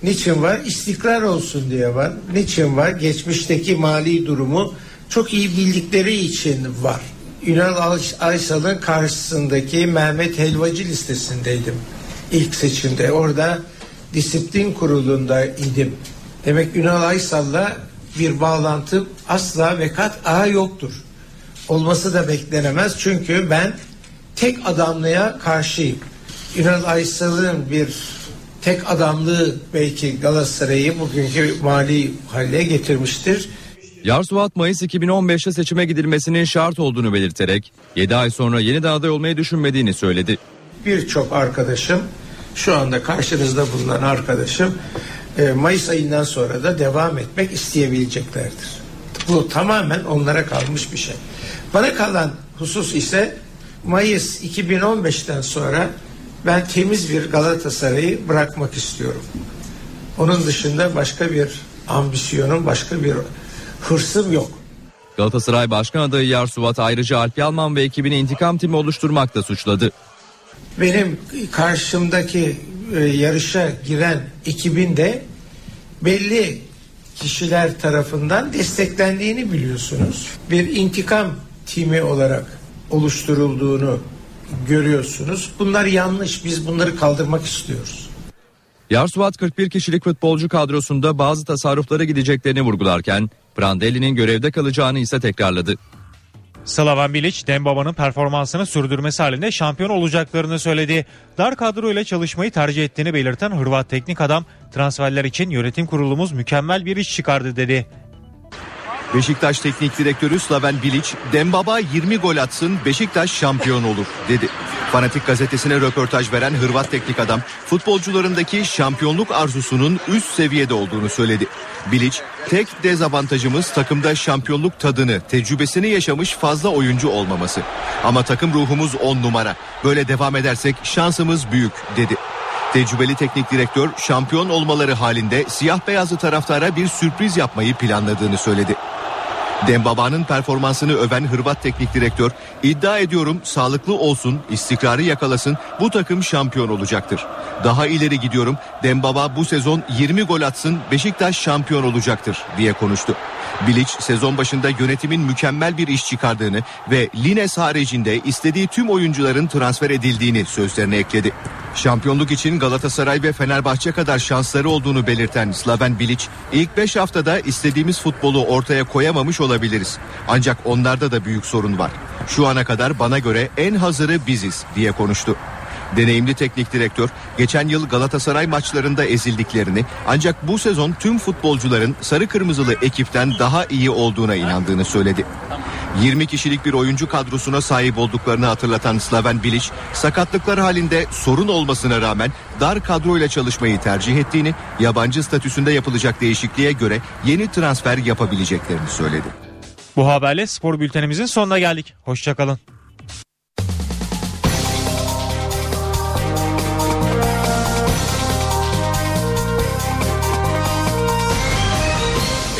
Niçin var? İstikrar olsun diye var. Niçin var? Geçmişteki mali durumu çok iyi bildikleri için var. Ünal Aysal'ın karşısındaki Mehmet Helvacı listesindeydim ilk seçimde. Orada disiplin kurulunda idim. Demek Ünal Aysal'la bir bağlantım asla ve kat a yoktur. Olması da beklenemez çünkü ben tek adamlığa karşıyım. Ünal Aysal'ın bir tek adamlığı belki Galatasaray'ı bugünkü mali hale getirmiştir. Yarsuvat Mayıs 2015'te seçime gidilmesinin şart olduğunu belirterek 7 ay sonra yeniden aday olmayı düşünmediğini söyledi. Birçok arkadaşım şu anda karşınızda bulunan arkadaşım e, Mayıs ayından sonra da devam etmek isteyebileceklerdir. Bu tamamen onlara kalmış bir şey. Bana kalan husus ise Mayıs 2015'ten sonra ben temiz bir Galatasaray'ı bırakmak istiyorum. Onun dışında başka bir ambisyonum, başka bir hırsım yok. Galatasaray Başkan adayı Yarsuvat ayrıca Alp Yalman ve ekibini intikam timi oluşturmakla suçladı. Benim karşımdaki e, yarışa giren ekibin de belli kişiler tarafından desteklendiğini biliyorsunuz. Bir intikam timi olarak oluşturulduğunu görüyorsunuz. Bunlar yanlış. Biz bunları kaldırmak istiyoruz. Yarsuvat 41 kişilik futbolcu kadrosunda bazı tasarruflara gideceklerini vurgularken Prandelli'nin görevde kalacağını ise tekrarladı. Slaven Bilic, Dembaba'nın performansını sürdürmesi halinde şampiyon olacaklarını söyledi. Dar kadro ile çalışmayı tercih ettiğini belirten Hırvat teknik adam transferler için yönetim kurulumuz mükemmel bir iş çıkardı dedi. Beşiktaş Teknik Direktörü Slaven Bilic, Dembaba 20 gol atsın Beşiktaş şampiyon olur dedi. Fanatik gazetesine röportaj veren Hırvat teknik adam futbolcularındaki şampiyonluk arzusunun üst seviyede olduğunu söyledi. Bilic, tek dezavantajımız takımda şampiyonluk tadını, tecrübesini yaşamış fazla oyuncu olmaması. Ama takım ruhumuz 10 numara. Böyle devam edersek şansımız büyük dedi. Tecrübeli teknik direktör şampiyon olmaları halinde siyah beyazlı taraftara bir sürpriz yapmayı planladığını söyledi. Dembaba'nın performansını öven Hırvat teknik direktör iddia ediyorum sağlıklı olsun, istikrarı yakalasın bu takım şampiyon olacaktır. Daha ileri gidiyorum Dembaba bu sezon 20 gol atsın Beşiktaş şampiyon olacaktır diye konuştu. Bilic sezon başında yönetimin mükemmel bir iş çıkardığını ve Lines haricinde istediği tüm oyuncuların transfer edildiğini sözlerine ekledi. Şampiyonluk için Galatasaray ve Fenerbahçe kadar şansları olduğunu belirten Slaven Bilic, ilk 5 haftada istediğimiz futbolu ortaya koyamamış olabiliriz. Ancak onlarda da büyük sorun var. Şu ana kadar bana göre en hazırı biziz diye konuştu. Deneyimli teknik direktör geçen yıl Galatasaray maçlarında ezildiklerini ancak bu sezon tüm futbolcuların sarı kırmızılı ekipten daha iyi olduğuna inandığını söyledi. 20 kişilik bir oyuncu kadrosuna sahip olduklarını hatırlatan Slaven Bilic, sakatlıklar halinde sorun olmasına rağmen dar kadroyla çalışmayı tercih ettiğini, yabancı statüsünde yapılacak değişikliğe göre yeni transfer yapabileceklerini söyledi. Bu haberle spor bültenimizin sonuna geldik. Hoşçakalın.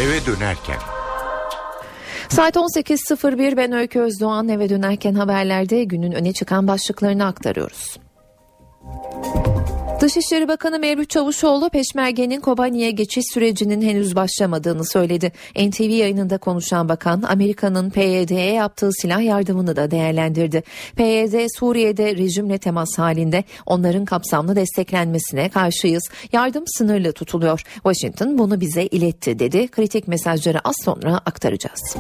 Eve dönerken. Saat 18.01 ben Öykü Özdoğan eve dönerken haberlerde günün öne çıkan başlıklarını aktarıyoruz. Dışişleri Bakanı Mevlüt Çavuşoğlu Peşmerge'nin Kobani'ye geçiş sürecinin henüz başlamadığını söyledi. NTV yayınında konuşan bakan Amerika'nın PYD'ye yaptığı silah yardımını da değerlendirdi. PYD Suriye'de rejimle temas halinde onların kapsamlı desteklenmesine karşıyız. Yardım sınırlı tutuluyor. Washington bunu bize iletti dedi. Kritik mesajları az sonra aktaracağız.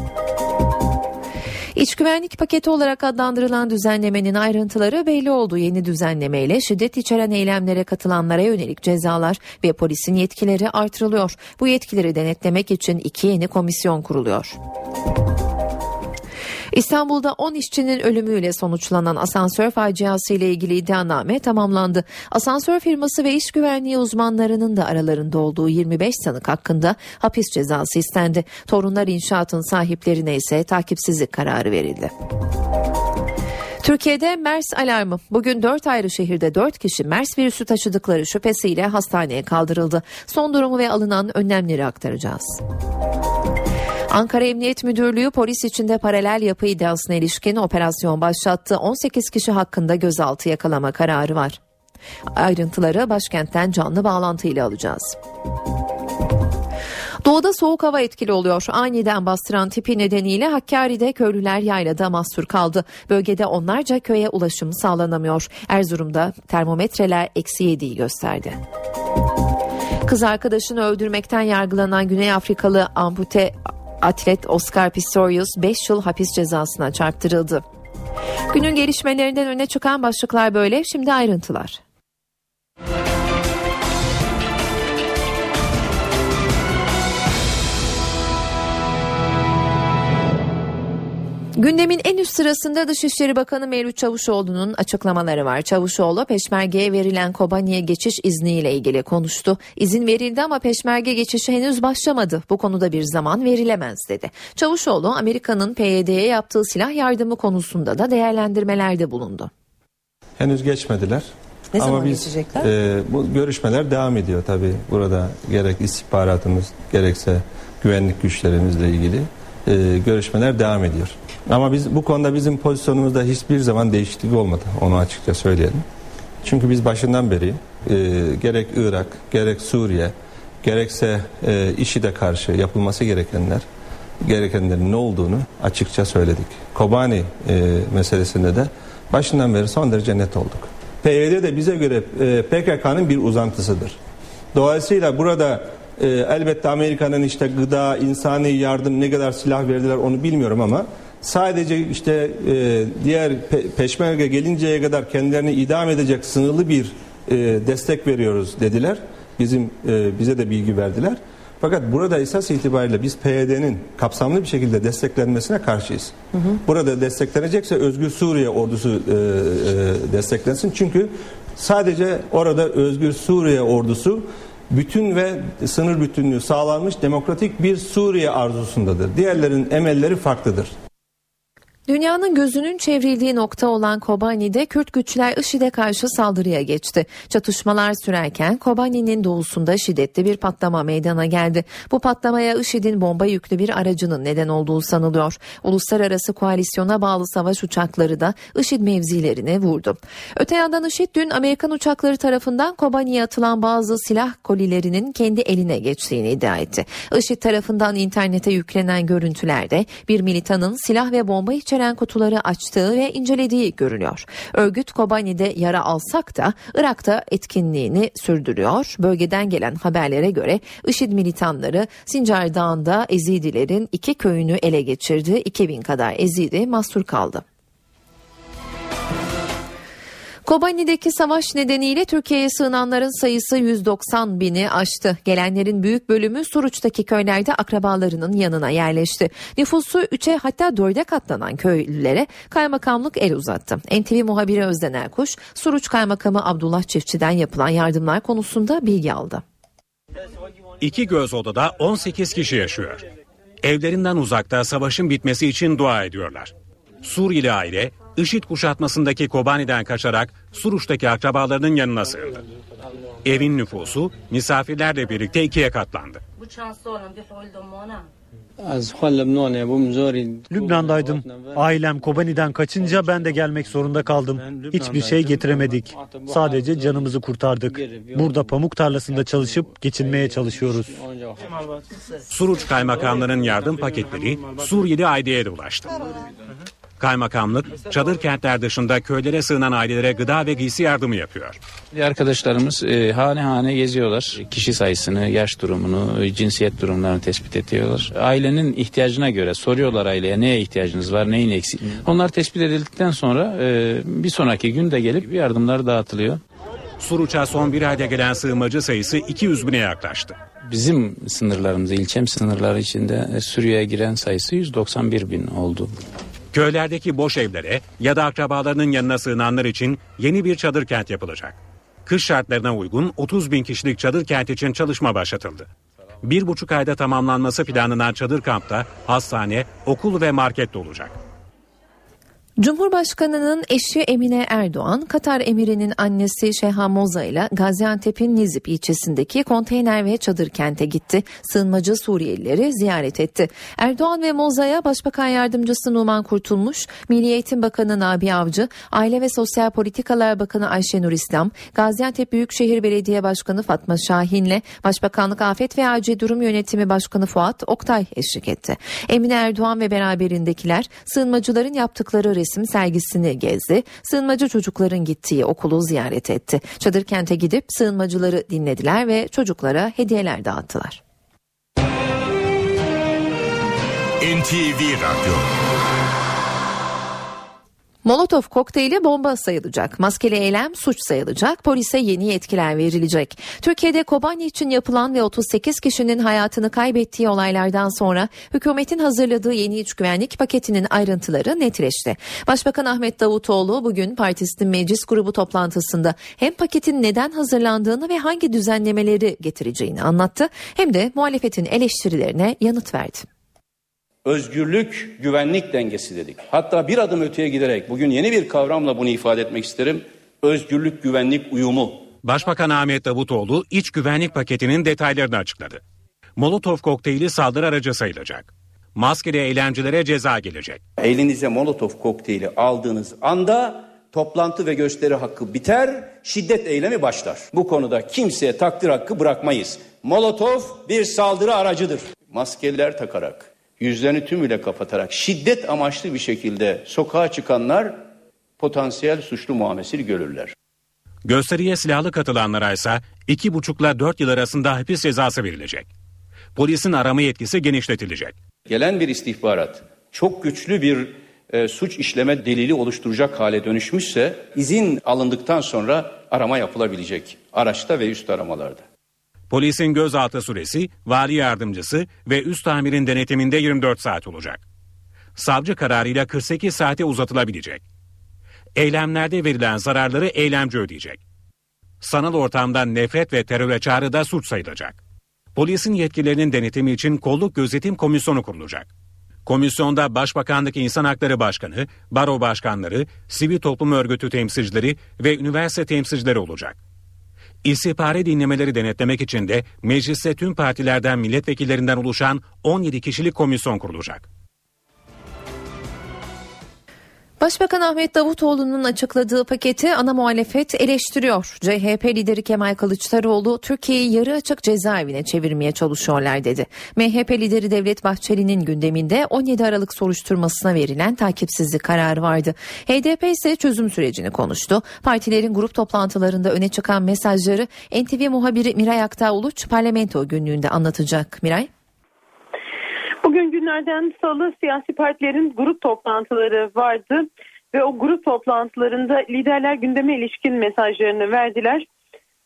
İç güvenlik paketi olarak adlandırılan düzenlemenin ayrıntıları belli oldu. Yeni düzenlemeyle şiddet içeren eylemlere katılanlara yönelik cezalar ve polisin yetkileri artırılıyor. Bu yetkileri denetlemek için iki yeni komisyon kuruluyor. İstanbul'da 10 işçinin ölümüyle sonuçlanan asansör faciası ile ilgili iddianame tamamlandı. Asansör firması ve iş güvenliği uzmanlarının da aralarında olduğu 25 sanık hakkında hapis cezası istendi. Torunlar inşaatın sahiplerine ise takipsizlik kararı verildi. Türkiye'de MERS alarmı. Bugün 4 ayrı şehirde 4 kişi MERS virüsü taşıdıkları şüphesiyle hastaneye kaldırıldı. Son durumu ve alınan önlemleri aktaracağız. Ankara Emniyet Müdürlüğü polis içinde paralel yapı iddiasına ilişkin operasyon başlattı. 18 kişi hakkında gözaltı yakalama kararı var. Ayrıntıları başkentten canlı bağlantıyla alacağız. Doğuda soğuk hava etkili oluyor. Aniden bastıran tipi nedeniyle Hakkari'de köylüler yaylada mahsur kaldı. Bölgede onlarca köye ulaşım sağlanamıyor. Erzurum'da termometreler eksi 7'yi gösterdi. Kız arkadaşını öldürmekten yargılanan Güney Afrikalı ampute atlet Oscar Pistorius 5 yıl hapis cezasına çarptırıldı. Günün gelişmelerinden öne çıkan başlıklar böyle. Şimdi ayrıntılar. Gündemin en üst sırasında Dışişleri Bakanı Mevlüt Çavuşoğlu'nun açıklamaları var. Çavuşoğlu peşmergeye verilen Kobani'ye geçiş izniyle ilgili konuştu. İzin verildi ama peşmerge geçişi henüz başlamadı. Bu konuda bir zaman verilemez dedi. Çavuşoğlu Amerika'nın PYD'ye yaptığı silah yardımı konusunda da değerlendirmelerde bulundu. Henüz geçmediler. Ne Ama zaman biz, geçecekler? e, bu görüşmeler devam ediyor tabii. Burada gerek istihbaratımız gerekse güvenlik güçlerimizle ilgili e, görüşmeler devam ediyor. Ama biz bu konuda bizim pozisyonumuzda hiçbir zaman değişiklik olmadı. Onu açıkça söyleyelim. Çünkü biz başından beri e, gerek Irak, gerek Suriye, gerekse e, IŞİD'e karşı yapılması gerekenler, gerekenlerin ne olduğunu açıkça söyledik. Kobani e, meselesinde de başından beri son derece net olduk. PYD de bize göre e, PKK'nın bir uzantısıdır. Dolayısıyla burada e, elbette Amerika'nın işte gıda, insani yardım ne kadar silah verdiler onu bilmiyorum ama sadece işte e, diğer pe- peşmerge gelinceye kadar kendilerini idam edecek sınırlı bir e, destek veriyoruz dediler. Bizim e, bize de bilgi verdiler. Fakat burada esas itibariyle biz PYD'nin kapsamlı bir şekilde desteklenmesine karşıyız. Burada desteklenecekse Özgür Suriye ordusu e, e, desteklensin. Çünkü sadece orada Özgür Suriye ordusu bütün ve sınır bütünlüğü sağlanmış demokratik bir Suriye arzusundadır. Diğerlerin emelleri farklıdır. Dünyanın gözünün çevrildiği nokta olan Kobani'de Kürt güçler IŞİD'e karşı saldırıya geçti. Çatışmalar sürerken Kobani'nin doğusunda şiddetli bir patlama meydana geldi. Bu patlamaya IŞİD'in bomba yüklü bir aracının neden olduğu sanılıyor. Uluslararası koalisyona bağlı savaş uçakları da IŞİD mevzilerine vurdu. Öte yandan IŞİD dün Amerikan uçakları tarafından Kobani'ye atılan bazı silah kolilerinin kendi eline geçtiğini iddia etti. IŞİD tarafından internete yüklenen görüntülerde bir militanın silah ve bomba içeren kutuları açtığı ve incelediği görünüyor. Örgüt Kobani'de yara alsak da Irak'ta etkinliğini sürdürüyor. Bölgeden gelen haberlere göre IŞİD militanları Sincar Dağı'nda Ezidilerin iki köyünü ele geçirdi. 2000 kadar Ezidi mahsur kaldı. Kobani'deki savaş nedeniyle Türkiye'ye sığınanların sayısı 190 bini aştı. Gelenlerin büyük bölümü Suruç'taki köylerde akrabalarının yanına yerleşti. Nüfusu 3'e hatta 4'e katlanan köylülere kaymakamlık el uzattı. NTV muhabiri Özden Erkuş, Suruç Kaymakamı Abdullah Çiftçi'den yapılan yardımlar konusunda bilgi aldı. İki göz odada 18 kişi yaşıyor. Evlerinden uzakta savaşın bitmesi için dua ediyorlar. Suriyeli aile IŞİD kuşatmasındaki Kobani'den kaçarak Suruç'taki akrabalarının yanına sığındı. Evin nüfusu misafirlerle birlikte ikiye katlandı. Lübnan'daydım. Ailem Kobani'den kaçınca ben de gelmek zorunda kaldım. Hiçbir şey getiremedik. Sadece canımızı kurtardık. Burada pamuk tarlasında çalışıp geçinmeye çalışıyoruz. Suruç kaymakamlığının yardım paketleri Suriyeli aileye de ulaştı. Kaymakamlık çadır kentler dışında köylere sığınan ailelere gıda ve giysi yardımı yapıyor. Arkadaşlarımız e, hane hane geziyorlar. Kişi sayısını, yaş durumunu, cinsiyet durumlarını tespit ediyorlar. Ailenin ihtiyacına göre soruyorlar aileye neye ihtiyacınız var, neyin eksik. Onlar tespit edildikten sonra e, bir sonraki gün de gelip yardımlar dağıtılıyor. Suruç'a son bir ayda gelen sığınmacı sayısı 200 bine yaklaştı. Bizim sınırlarımızda, ilçem sınırları içinde Suriye'ye giren sayısı 191 bin oldu. Köylerdeki boş evlere ya da akrabalarının yanına sığınanlar için yeni bir çadır kent yapılacak. Kış şartlarına uygun 30 bin kişilik çadır kent için çalışma başlatıldı. Bir buçuk ayda tamamlanması planlanan çadır kampta hastane, okul ve market de olacak. Cumhurbaşkanının eşi Emine Erdoğan, Katar emirinin annesi Şeha Moza ile Gaziantep'in Nizip ilçesindeki konteyner ve çadır kente gitti. Sığınmacı Suriyelileri ziyaret etti. Erdoğan ve Moza'ya Başbakan Yardımcısı Numan Kurtulmuş, Milli Eğitim Bakanı Nabi Avcı, Aile ve Sosyal Politikalar Bakanı Ayşenur İslam, Gaziantep Büyükşehir Belediye Başkanı Fatma Şahin'le Başbakanlık Afet ve Acil Durum Yönetimi Başkanı Fuat Oktay eşlik etti. Emine Erdoğan ve beraberindekiler sığınmacıların yaptıkları resim sergisini gezdi. Sığınmacı çocukların gittiği okulu ziyaret etti. Çadır kente gidip sığınmacıları dinlediler ve çocuklara hediyeler dağıttılar. NTV Radyo Molotov kokteyli bomba sayılacak. Maskeli eylem suç sayılacak. Polise yeni yetkiler verilecek. Türkiye'de Kobani için yapılan ve 38 kişinin hayatını kaybettiği olaylardan sonra hükümetin hazırladığı yeni iç güvenlik paketinin ayrıntıları netleşti. Başbakan Ahmet Davutoğlu bugün partisinin meclis grubu toplantısında hem paketin neden hazırlandığını ve hangi düzenlemeleri getireceğini anlattı hem de muhalefetin eleştirilerine yanıt verdi özgürlük güvenlik dengesi dedik. Hatta bir adım öteye giderek bugün yeni bir kavramla bunu ifade etmek isterim. Özgürlük güvenlik uyumu. Başbakan Ahmet Davutoğlu iç güvenlik paketinin detaylarını açıkladı. Molotov kokteyli saldırı aracı sayılacak. Maskeli eğlencilere ceza gelecek. Elinize Molotov kokteyli aldığınız anda toplantı ve gösteri hakkı biter, şiddet eylemi başlar. Bu konuda kimseye takdir hakkı bırakmayız. Molotov bir saldırı aracıdır. Maskeler takarak, yüzlerini tümüyle kapatarak şiddet amaçlı bir şekilde sokağa çıkanlar potansiyel suçlu muamelesi görürler. Gösteriye silahlı katılanlara ise iki buçukla dört yıl arasında hapis cezası verilecek. Polisin arama yetkisi genişletilecek. Gelen bir istihbarat çok güçlü bir e, suç işleme delili oluşturacak hale dönüşmüşse izin alındıktan sonra arama yapılabilecek araçta ve üst aramalarda. Polisin gözaltı süresi vali yardımcısı ve üst amirin denetiminde 24 saat olacak. Savcı kararıyla 48 saate uzatılabilecek. Eylemlerde verilen zararları eylemci ödeyecek. Sanal ortamdan nefret ve teröre çağrı da suç sayılacak. Polisin yetkilerinin denetimi için kolluk gözetim komisyonu kurulacak. Komisyonda Başbakanlık İnsan Hakları Başkanı, baro başkanları, sivil toplum örgütü temsilcileri ve üniversite temsilcileri olacak. İstihbari dinlemeleri denetlemek için de mecliste tüm partilerden milletvekillerinden oluşan 17 kişilik komisyon kurulacak. Başbakan Ahmet Davutoğlu'nun açıkladığı paketi ana muhalefet eleştiriyor. CHP lideri Kemal Kılıçdaroğlu Türkiye'yi yarı açık cezaevine çevirmeye çalışıyorlar dedi. MHP lideri Devlet Bahçeli'nin gündeminde 17 Aralık soruşturmasına verilen takipsizlik kararı vardı. HDP ise çözüm sürecini konuştu. Partilerin grup toplantılarında öne çıkan mesajları NTV muhabiri Miray Aktağ Uluç parlamento günlüğünde anlatacak. Miray? Günlerden salı siyasi partilerin grup toplantıları vardı ve o grup toplantılarında liderler gündeme ilişkin mesajlarını verdiler.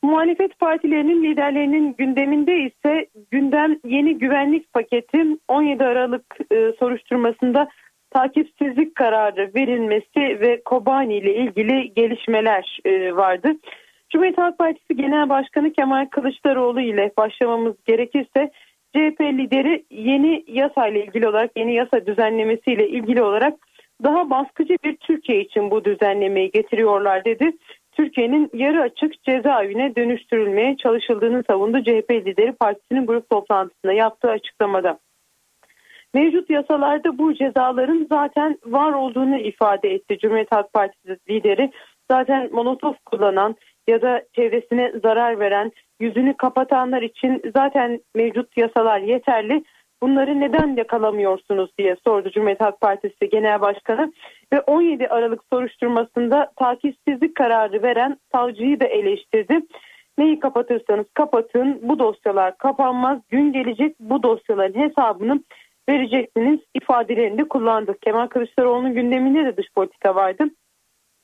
Muhalefet partilerinin liderlerinin gündeminde ise gündem yeni güvenlik paketi 17 Aralık e, soruşturmasında takipsizlik kararı verilmesi ve Kobani ile ilgili gelişmeler e, vardı. Cumhuriyet Halk Partisi Genel Başkanı Kemal Kılıçdaroğlu ile başlamamız gerekirse CHP lideri yeni yasa ile ilgili olarak yeni yasa düzenlemesiyle ilgili olarak daha baskıcı bir Türkiye için bu düzenlemeyi getiriyorlar dedi. Türkiye'nin yarı açık cezaevine dönüştürülmeye çalışıldığını savundu CHP lideri partisinin grup toplantısında yaptığı açıklamada. Mevcut yasalarda bu cezaların zaten var olduğunu ifade etti Cumhuriyet Halk Partisi lideri. Zaten molotof kullanan ya da çevresine zarar veren yüzünü kapatanlar için zaten mevcut yasalar yeterli. Bunları neden yakalamıyorsunuz diye sordu Cumhuriyet Halk Partisi Genel Başkanı ve 17 Aralık soruşturmasında takipsizlik kararı veren savcıyı da eleştirdi. Neyi kapatırsanız kapatın bu dosyalar kapanmaz gün gelecek bu dosyaların hesabını vereceksiniz ifadelerini de kullandı. Kemal Kılıçdaroğlu'nun gündeminde de dış politika vardı.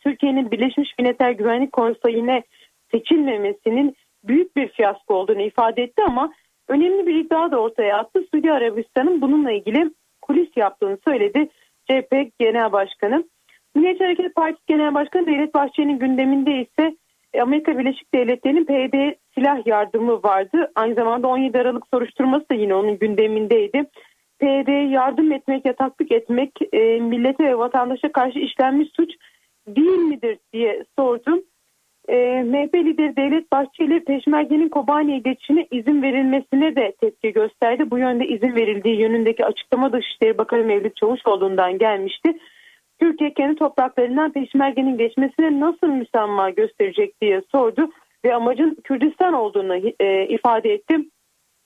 Türkiye'nin Birleşmiş Milletler Güvenlik Konseyi'ne seçilmemesinin büyük bir fiyasko olduğunu ifade etti ama önemli bir iddia da ortaya attı. Suudi Arabistan'ın bununla ilgili kulis yaptığını söyledi CHP Genel Başkanı. Milliyetçi Hareket Partisi Genel Başkanı Devlet Bahçeli'nin gündeminde ise Amerika Birleşik Devletleri'nin PYD silah yardımı vardı. Aynı zamanda 17 Aralık soruşturması da yine onun gündemindeydi. PYD'ye yardım etmek, yataklık etmek e, millete ve vatandaşa karşı işlenmiş suç değil midir diye sordum. E, MHP lideri Devlet Bahçeli Peşmerge'nin Kobani'ye geçişine izin verilmesine de tepki gösterdi. Bu yönde izin verildiği yönündeki açıklama Dışişleri Bakanı Mevlüt Çavuşoğlu'ndan gelmişti. Türkiye kendi topraklarından Peşmerge'nin geçmesine nasıl müsamma gösterecek diye sordu ve amacın Kürdistan olduğunu e, ifade etti.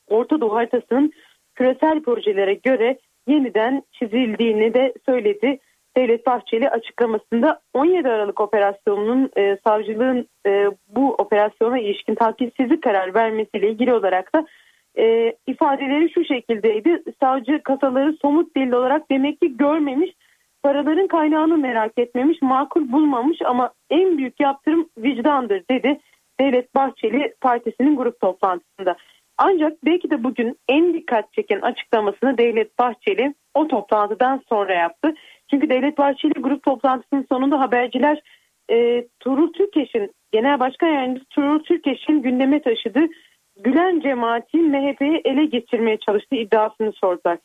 Orta Doğu haritasının küresel projelere göre yeniden çizildiğini de söyledi. Devlet Bahçeli açıklamasında 17 Aralık operasyonunun e, savcılığın e, bu operasyona ilişkin takipsizlik karar vermesiyle ilgili olarak da e, ifadeleri şu şekildeydi. Savcı kasaları somut delil olarak demek ki görmemiş, paraların kaynağını merak etmemiş, makul bulmamış ama en büyük yaptırım vicdandır dedi. Devlet Bahçeli partisinin grup toplantısında. Ancak belki de bugün en dikkat çeken açıklamasını Devlet Bahçeli o toplantıdan sonra yaptı. Çünkü Devlet Bahçeli grup toplantısının sonunda haberciler e, Tuğrul Türkeş'in Genel Başkan Yardımcısı Tuğrul Türkeş'in gündeme taşıdığı Gülen cemaatin MHP'yi ele geçirmeye çalıştığı iddiasını sordular.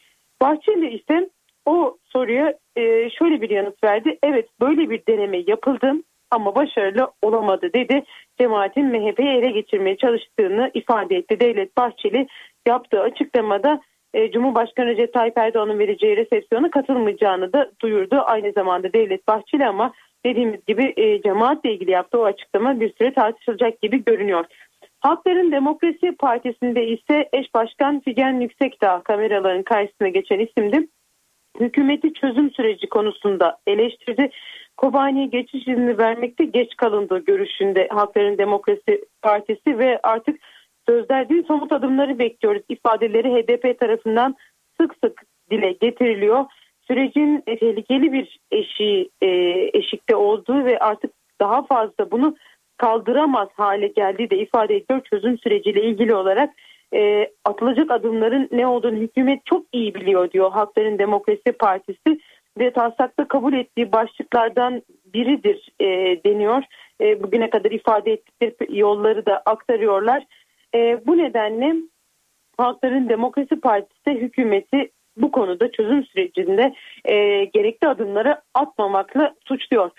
Bahçeli ise o soruya e, şöyle bir yanıt verdi. Evet böyle bir deneme yapıldı ama başarılı olamadı dedi. Cemaatin MHP'yi ele geçirmeye çalıştığını ifade etti. Devlet Bahçeli yaptığı açıklamada e, Cumhurbaşkanı Recep Tayyip Erdoğan'ın vereceği resepsiyona katılmayacağını da duyurdu. Aynı zamanda Devlet Bahçeli ama dediğimiz gibi e, cemaatle ilgili yaptığı o açıklama bir süre tartışılacak gibi görünüyor. Halkların Demokrasi Partisi'nde ise eş başkan Figen Yüksekdağ kameraların karşısına geçen isimdi. Hükümeti çözüm süreci konusunda eleştirdi. Kobani'ye geçiş izni vermekte geç kalındığı görüşünde Halkların Demokrasi Partisi ve artık sözler değil somut adımları bekliyoruz ifadeleri HDP tarafından sık sık dile getiriliyor. Sürecin tehlikeli bir eşiği, e, eşikte olduğu ve artık daha fazla bunu kaldıramaz hale geldiği de ifade ediyor çözüm süreciyle ilgili olarak e, atılacak adımların ne olduğunu hükümet çok iyi biliyor diyor Halkların Demokrasi Partisi ve taslakta kabul ettiği başlıklardan biridir e, deniyor. E, bugüne kadar ifade ettikleri yolları da aktarıyorlar. E, bu nedenle Halkların Demokrasi Partisi hükümeti bu konuda çözüm sürecinde e, gerekli adımları atmamakla suçluyor.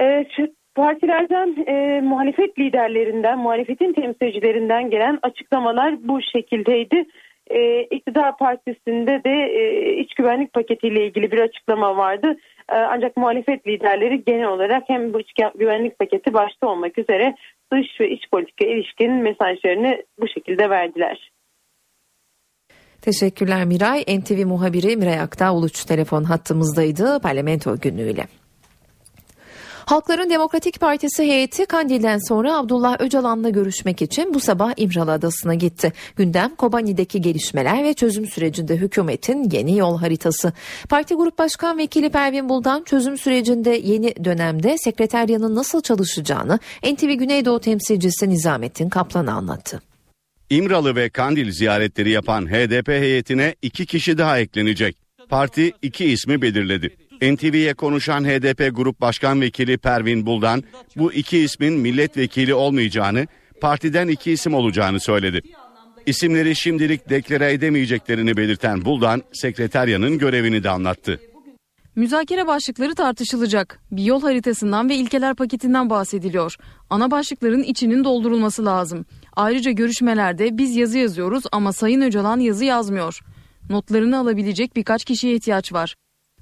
E, partilerden, e, muhalefet liderlerinden, muhalefetin temsilcilerinden gelen açıklamalar bu şekildeydi. E, İktidar Partisi'nde de e, iç güvenlik paketiyle ilgili bir açıklama vardı. E, ancak muhalefet liderleri genel olarak hem bu iç güvenlik paketi başta olmak üzere dış ve iç politika ilişkin mesajlarını bu şekilde verdiler. Teşekkürler Miray. NTV muhabiri Miray Aktağ Uluç telefon hattımızdaydı parlamento günlüğüyle. Halkların Demokratik Partisi heyeti Kandil'den sonra Abdullah Öcalan'la görüşmek için bu sabah İmralı Adası'na gitti. Gündem Kobani'deki gelişmeler ve çözüm sürecinde hükümetin yeni yol haritası. Parti Grup Başkan Vekili Pervin Buldan çözüm sürecinde yeni dönemde sekreteryanın nasıl çalışacağını NTV Güneydoğu temsilcisi Nizamettin Kaplan'a anlattı. İmralı ve Kandil ziyaretleri yapan HDP heyetine iki kişi daha eklenecek. Parti iki ismi belirledi. NTV'ye konuşan HDP Grup Başkan Vekili Pervin Buldan bu iki ismin milletvekili olmayacağını, partiden iki isim olacağını söyledi. İsimleri şimdilik deklare edemeyeceklerini belirten Buldan, sekreteryanın görevini de anlattı. Müzakere başlıkları tartışılacak. Bir yol haritasından ve ilkeler paketinden bahsediliyor. Ana başlıkların içinin doldurulması lazım. Ayrıca görüşmelerde biz yazı yazıyoruz ama Sayın Öcalan yazı yazmıyor. Notlarını alabilecek birkaç kişiye ihtiyaç var.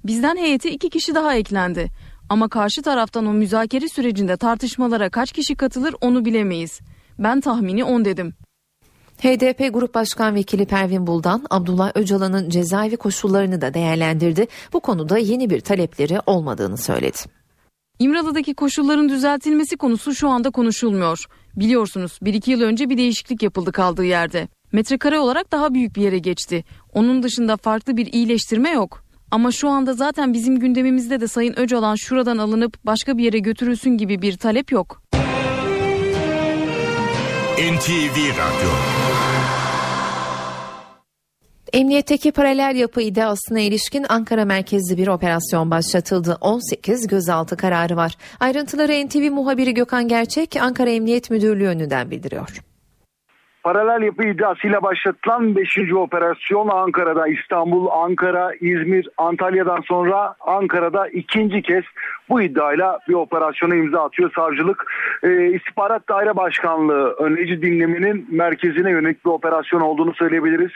Bizden heyete iki kişi daha eklendi. Ama karşı taraftan o müzakere sürecinde tartışmalara kaç kişi katılır onu bilemeyiz. Ben tahmini 10 dedim. HDP Grup Başkan Vekili Pervin Buldan, Abdullah Öcalan'ın cezaevi koşullarını da değerlendirdi. Bu konuda yeni bir talepleri olmadığını söyledi. İmralı'daki koşulların düzeltilmesi konusu şu anda konuşulmuyor. Biliyorsunuz bir iki yıl önce bir değişiklik yapıldı kaldığı yerde. Metrekare olarak daha büyük bir yere geçti. Onun dışında farklı bir iyileştirme yok. Ama şu anda zaten bizim gündemimizde de Sayın Öcalan şuradan alınıp başka bir yere götürülsün gibi bir talep yok. NTV Radyo Emniyetteki paralel yapı iddiasına ilişkin Ankara merkezli bir operasyon başlatıldı. 18 gözaltı kararı var. Ayrıntıları NTV muhabiri Gökhan Gerçek Ankara Emniyet Müdürlüğü önünden bildiriyor. Paralel yapı iddiasıyla başlatılan 5. operasyon Ankara'da, İstanbul, Ankara, İzmir, Antalya'dan sonra Ankara'da ikinci kez bu iddiayla bir operasyona imza atıyor savcılık. E, İstihbarat Daire Başkanlığı önleyici dinlemenin merkezine yönelik bir operasyon olduğunu söyleyebiliriz.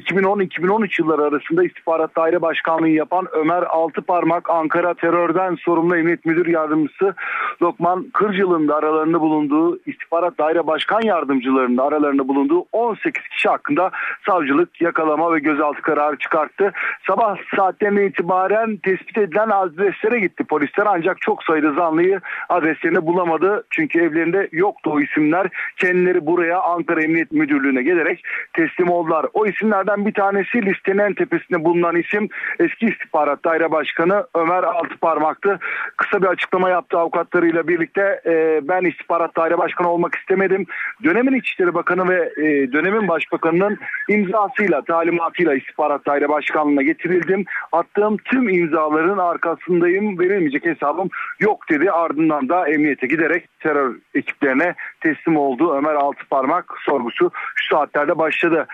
2010-2013 yılları arasında İstihbarat Daire Başkanlığı yapan Ömer Altıparmak Ankara terörden sorumlu Emniyet Müdür Yardımcısı Lokman Kırcıl'ın da aralarında bulunduğu İstihbarat Daire Başkan Yardımcılarının aralarında bulunduğu 18 kişi hakkında savcılık yakalama ve gözaltı kararı çıkarttı. Sabah saatlerine itibaren tespit edilen adreslere gitti polisler ancak çok sayıda zanlıyı adreslerini bulamadı. Çünkü evlerinde yoktu o isimler. Kendileri buraya Ankara Emniyet Müdürlüğü'ne gelerek teslim oldular. O isimlerden bir tanesi listenin en tepesinde bulunan isim eski istihbarat daire başkanı Ömer Altıparmak'tı. Kısa bir açıklama yaptı avukatlarıyla birlikte e, ben istihbarat daire başkanı olmak istemedim. Dönemin İçişleri Bakanı ve e, dönemin başbakanının imzasıyla talimatıyla istihbarat daire başkanlığına getirildim. Attığım tüm imzaların arkasındayım verilmeyecek hesabım yok dedi. Ardından da emniyete giderek terör ekiplerine teslim oldu. Ömer Altıparmak sorgusu şu saatlerde başladı.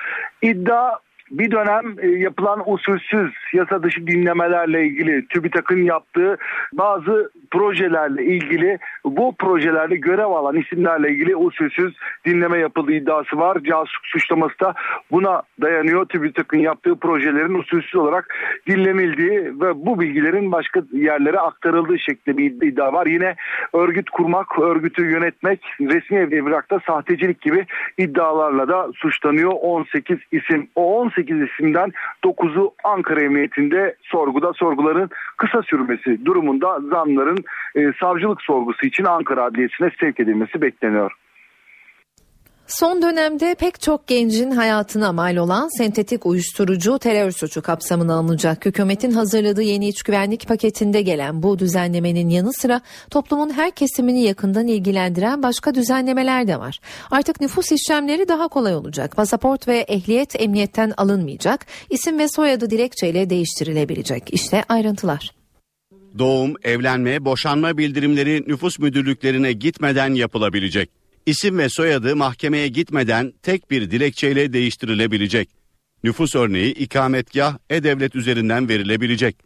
İddia bir dönem e, yapılan usulsüz yasa dışı dinlemelerle ilgili TÜBİTAK'ın yaptığı bazı projelerle ilgili bu projelerde görev alan isimlerle ilgili usulsüz dinleme yapıldığı iddiası var. Casusluk suçlaması da buna dayanıyor. TÜBİTAK'ın yaptığı projelerin usulsüz olarak dinlenildiği ve bu bilgilerin başka yerlere aktarıldığı şeklinde bir iddia var. Yine örgüt kurmak, örgütü yönetmek, resmi evrakta sahtecilik gibi iddialarla da suçlanıyor 18 isim. O 18 isimden 9'u Ankara Emniyetinde sorguda sorguların kısa sürmesi durumunda zanların e, savcılık sorgusu için Ankara Adliyesi'ne sevk edilmesi bekleniyor. Son dönemde pek çok gencin hayatına mal olan sentetik uyuşturucu terör suçu kapsamına alınacak. Hükümetin hazırladığı yeni iç güvenlik paketinde gelen bu düzenlemenin yanı sıra toplumun her kesimini yakından ilgilendiren başka düzenlemeler de var. Artık nüfus işlemleri daha kolay olacak. Pasaport ve ehliyet emniyetten alınmayacak. İsim ve soyadı dilekçeyle değiştirilebilecek. İşte ayrıntılar. Doğum, evlenme, boşanma bildirimleri nüfus müdürlüklerine gitmeden yapılabilecek. İsim ve soyadı mahkemeye gitmeden tek bir dilekçeyle değiştirilebilecek. Nüfus örneği ikametgah e-devlet üzerinden verilebilecek.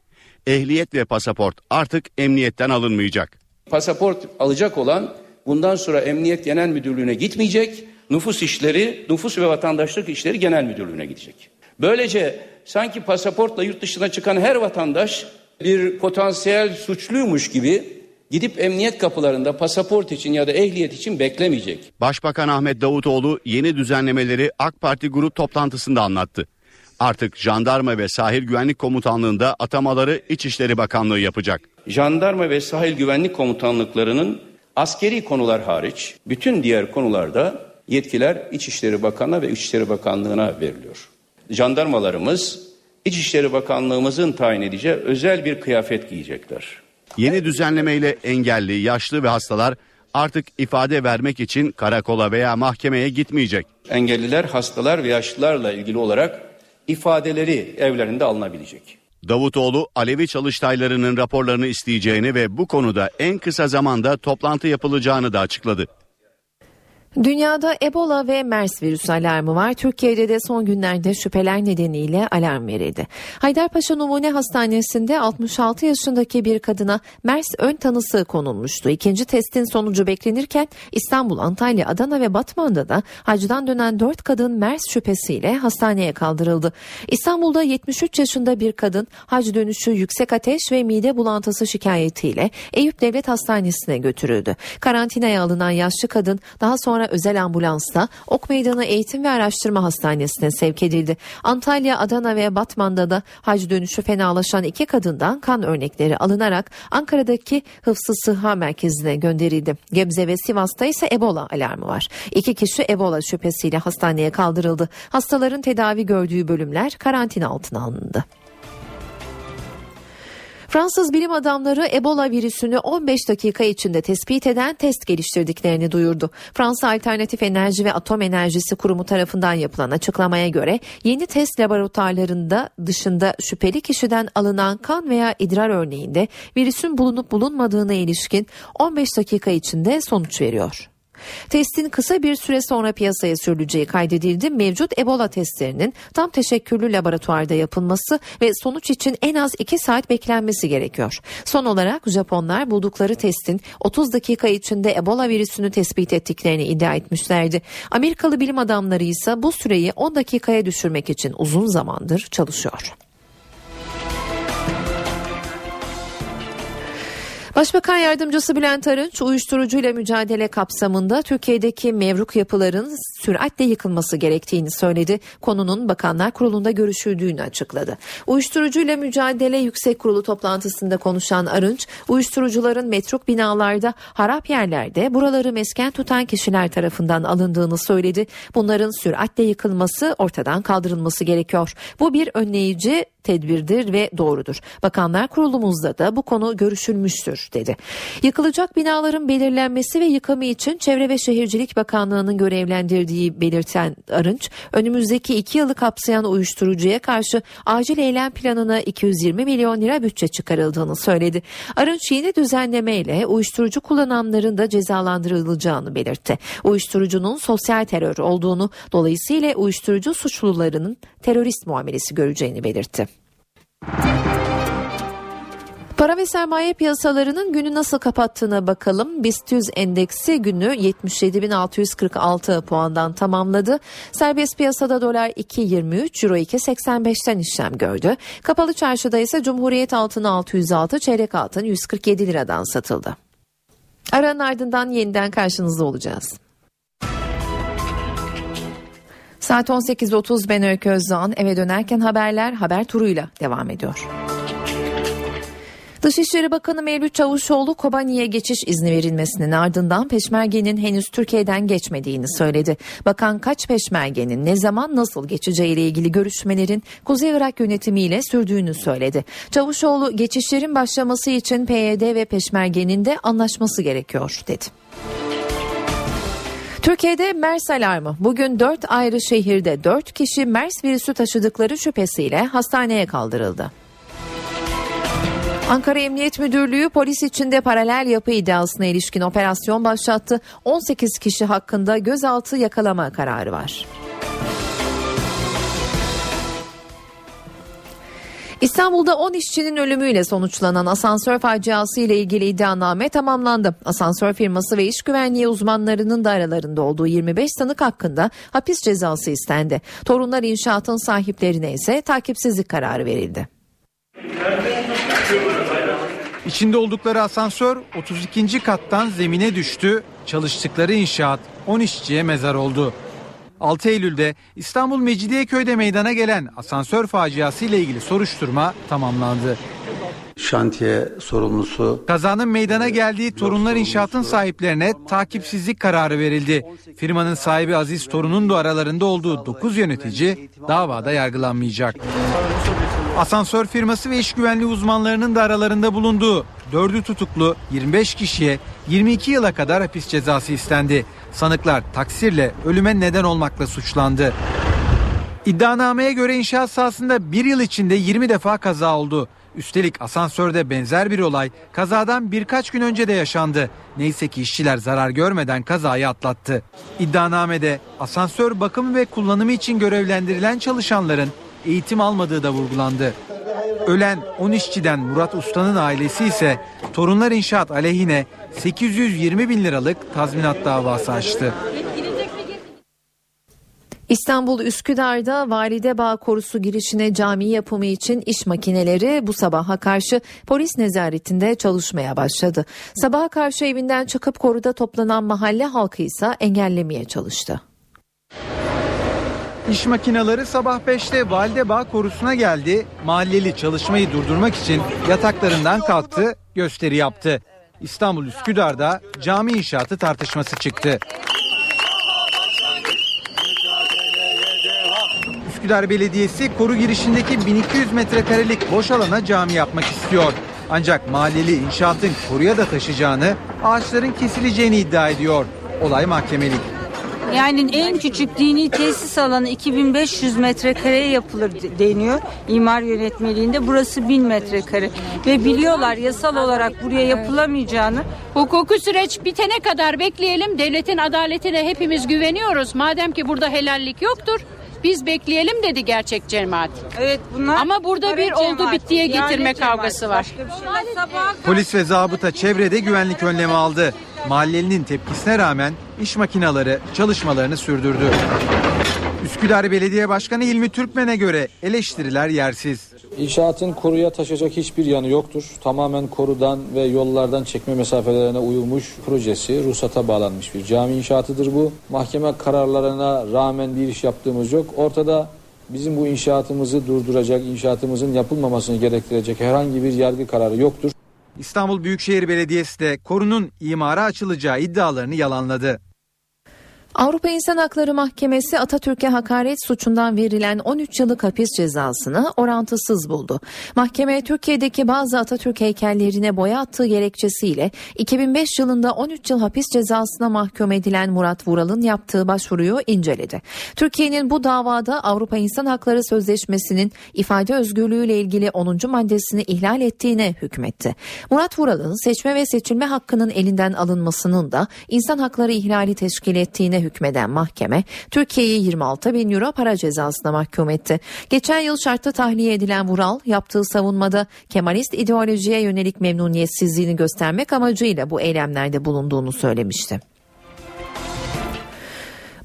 Ehliyet ve pasaport artık emniyetten alınmayacak. Pasaport alacak olan bundan sonra Emniyet Genel Müdürlüğü'ne gitmeyecek. Nüfus işleri, nüfus ve vatandaşlık işleri genel müdürlüğüne gidecek. Böylece sanki pasaportla yurt dışına çıkan her vatandaş bir potansiyel suçluymuş gibi gidip emniyet kapılarında pasaport için ya da ehliyet için beklemeyecek. Başbakan Ahmet Davutoğlu yeni düzenlemeleri AK Parti grup toplantısında anlattı. Artık jandarma ve sahil güvenlik komutanlığında atamaları İçişleri Bakanlığı yapacak. Jandarma ve sahil güvenlik komutanlıklarının askeri konular hariç bütün diğer konularda yetkiler İçişleri Bakanlığı ve İçişleri Bakanlığı'na veriliyor. Jandarmalarımız İçişleri Bakanlığımızın tayin edeceği özel bir kıyafet giyecekler. Yeni düzenlemeyle engelli, yaşlı ve hastalar artık ifade vermek için karakola veya mahkemeye gitmeyecek. Engelliler, hastalar ve yaşlılarla ilgili olarak ifadeleri evlerinde alınabilecek. Davutoğlu Alevi çalıştaylarının raporlarını isteyeceğini ve bu konuda en kısa zamanda toplantı yapılacağını da açıkladı. Dünyada Ebola ve MERS virüsü alarmı var. Türkiye'de de son günlerde şüpheler nedeniyle alarm verildi. Haydarpaşa Numune Hastanesi'nde 66 yaşındaki bir kadına MERS ön tanısı konulmuştu. İkinci testin sonucu beklenirken İstanbul, Antalya, Adana ve Batman'da da hacdan dönen 4 kadın MERS şüphesiyle hastaneye kaldırıldı. İstanbul'da 73 yaşında bir kadın hac dönüşü yüksek ateş ve mide bulantısı şikayetiyle Eyüp Devlet Hastanesi'ne götürüldü. Karantinaya alınan yaşlı kadın daha sonra özel ambulansla Ok Meydanı Eğitim ve Araştırma Hastanesi'ne sevk edildi. Antalya, Adana ve Batman'da da hac dönüşü fenalaşan iki kadından kan örnekleri alınarak Ankara'daki Hıfzı Sıha Merkezi'ne gönderildi. Gebze ve Sivas'ta ise Ebola alarmı var. İki kişi Ebola şüphesiyle hastaneye kaldırıldı. Hastaların tedavi gördüğü bölümler karantina altına alındı. Fransız bilim adamları Ebola virüsünü 15 dakika içinde tespit eden test geliştirdiklerini duyurdu. Fransa Alternatif Enerji ve Atom Enerjisi Kurumu tarafından yapılan açıklamaya göre yeni test laboratuvarlarında dışında şüpheli kişiden alınan kan veya idrar örneğinde virüsün bulunup bulunmadığına ilişkin 15 dakika içinde sonuç veriyor. Testin kısa bir süre sonra piyasaya sürüleceği kaydedildi. Mevcut Ebola testlerinin tam teşekküllü laboratuvarda yapılması ve sonuç için en az 2 saat beklenmesi gerekiyor. Son olarak Japonlar buldukları testin 30 dakika içinde Ebola virüsünü tespit ettiklerini iddia etmişlerdi. Amerikalı bilim adamları ise bu süreyi 10 dakikaya düşürmek için uzun zamandır çalışıyor. Başbakan Yardımcısı Bülent Arınç uyuşturucuyla mücadele kapsamında Türkiye'deki mevruk yapıların süratle yıkılması gerektiğini söyledi. Konunun Bakanlar Kurulu'nda görüşüldüğünü açıkladı. Uyuşturucuyla mücadele yüksek kurulu toplantısında konuşan Arınç, uyuşturucuların metruk binalarda, harap yerlerde buraları mesken tutan kişiler tarafından alındığını söyledi. Bunların süratle yıkılması, ortadan kaldırılması gerekiyor. Bu bir önleyici tedbirdir ve doğrudur. Bakanlar Kurulumuzda da bu konu görüşülmüştür dedi. Yıkılacak binaların belirlenmesi ve yıkımı için Çevre ve Şehircilik Bakanlığı'nın görevlendirdiği belirten Arınç, önümüzdeki iki yılı kapsayan uyuşturucuya karşı acil eylem planına 220 milyon lira bütçe çıkarıldığını söyledi. Arınç yeni düzenlemeyle uyuşturucu kullananların da cezalandırılacağını belirtti. Uyuşturucunun sosyal terör olduğunu dolayısıyla uyuşturucu suçlularının terörist muamelesi göreceğini belirtti. Para ve sermaye piyasalarının günü nasıl kapattığına bakalım. BIST 100 endeksi günü 77.646 puandan tamamladı. Serbest piyasada dolar 2.23, euro 2.85'ten işlem gördü. Kapalı çarşıda ise Cumhuriyet altını 606, çeyrek altın 147 liradan satıldı. Aranın ardından yeniden karşınızda olacağız. Saat 18.30 ben Öykü Özdoğan eve dönerken haberler haber turuyla devam ediyor. Dışişleri Bakanı Mevlüt Çavuşoğlu Kobani'ye geçiş izni verilmesinin ardından peşmergenin henüz Türkiye'den geçmediğini söyledi. Bakan kaç peşmergenin ne zaman nasıl geçeceğiyle ilgili görüşmelerin Kuzey Irak yönetimiyle sürdüğünü söyledi. Çavuşoğlu geçişlerin başlaması için PYD ve peşmergenin de anlaşması gerekiyor dedi. Türkiye'de MERS alarmı. Bugün 4 ayrı şehirde 4 kişi MERS virüsü taşıdıkları şüphesiyle hastaneye kaldırıldı. Ankara Emniyet Müdürlüğü polis içinde paralel yapı iddiasına ilişkin operasyon başlattı. 18 kişi hakkında gözaltı yakalama kararı var. İstanbul'da 10 işçinin ölümüyle sonuçlanan asansör faciası ile ilgili iddianame tamamlandı. Asansör firması ve iş güvenliği uzmanlarının da aralarında olduğu 25 sanık hakkında hapis cezası istendi. Torunlar inşaatın sahiplerine ise takipsizlik kararı verildi. İçinde oldukları asansör 32. kattan zemine düştü. Çalıştıkları inşaat 10 işçiye mezar oldu. 6 Eylül'de İstanbul Mecidiyeköy'de meydana gelen asansör faciası ile ilgili soruşturma tamamlandı. Şantiye sorumlusu. Kazanın meydana geldiği Torunlar İnşaat'ın sahiplerine takipsizlik kararı verildi. Firmanın sahibi Aziz Torun'un da aralarında olduğu 9 yönetici davada yargılanmayacak. Asansör firması ve iş güvenliği uzmanlarının da aralarında bulunduğu 4'ü tutuklu 25 kişiye 22 yıla kadar hapis cezası istendi. Sanıklar taksirle ölüme neden olmakla suçlandı. İddianameye göre inşaat sahasında bir yıl içinde 20 defa kaza oldu. Üstelik asansörde benzer bir olay kazadan birkaç gün önce de yaşandı. Neyse ki işçiler zarar görmeden kazayı atlattı. İddianamede asansör bakımı ve kullanımı için görevlendirilen çalışanların eğitim almadığı da vurgulandı. Ölen 10 işçiden Murat Usta'nın ailesi ise Torunlar İnşaat aleyhine 820 bin liralık tazminat davası açtı. İstanbul Üsküdar'da Valide Bağ Korusu girişine cami yapımı için iş makineleri bu sabaha karşı polis nezaretinde çalışmaya başladı. Sabaha karşı evinden çıkıp koruda toplanan mahalle halkı ise engellemeye çalıştı. İş makineleri sabah 5'te Validebağ korusuna geldi. Mahalleli çalışmayı durdurmak için yataklarından kalktı, gösteri yaptı. İstanbul Üsküdar'da cami inşaatı tartışması çıktı. Üsküdar Belediyesi koru girişindeki 1200 metrekarelik boş alana cami yapmak istiyor. Ancak mahalleli inşaatın koruya da taşıyacağını, ağaçların kesileceğini iddia ediyor. Olay mahkemelik. Yani en küçük dini tesis alanı 2500 metrekareye yapılır deniyor imar yönetmeliğinde. Burası 1000 metrekare ve biliyorlar yasal olarak buraya yapılamayacağını. Hukuki süreç bitene kadar bekleyelim. Devletin adaletine hepimiz güveniyoruz. Madem ki burada helallik yoktur. Biz bekleyelim dedi gerçek cemaat. Evet bunlar Ama burada bir oldu bittiye getirme kavgası var. şey Polis ve zabıta çevrede güvenlik önlemi aldı. Mahallelinin tepkisine rağmen iş makineleri çalışmalarını sürdürdü. Üsküdar Belediye Başkanı İlmi Türkmen'e göre eleştiriler yersiz. İnşaatın koruya taşıyacak hiçbir yanı yoktur. Tamamen korudan ve yollardan çekme mesafelerine uyulmuş projesi ruhsata bağlanmış bir cami inşaatıdır bu. Mahkeme kararlarına rağmen bir iş yaptığımız yok. Ortada bizim bu inşaatımızı durduracak, inşaatımızın yapılmamasını gerektirecek herhangi bir yargı kararı yoktur. İstanbul Büyükşehir Belediyesi de korunun imara açılacağı iddialarını yalanladı. Avrupa İnsan Hakları Mahkemesi Atatürk'e hakaret suçundan verilen 13 yıllık hapis cezasını orantısız buldu. Mahkeme Türkiye'deki bazı Atatürk heykellerine boya attığı gerekçesiyle 2005 yılında 13 yıl hapis cezasına mahkum edilen Murat Vural'ın yaptığı başvuruyu inceledi. Türkiye'nin bu davada Avrupa İnsan Hakları Sözleşmesi'nin ifade özgürlüğüyle ilgili 10. maddesini ihlal ettiğine hükmetti. Murat Vural'ın seçme ve seçilme hakkının elinden alınmasının da insan hakları ihlali teşkil ettiğine hükmeden mahkeme Türkiye'yi 26 bin euro para cezasına mahkum etti. Geçen yıl şartlı tahliye edilen Vural yaptığı savunmada Kemalist ideolojiye yönelik memnuniyetsizliğini göstermek amacıyla bu eylemlerde bulunduğunu söylemişti.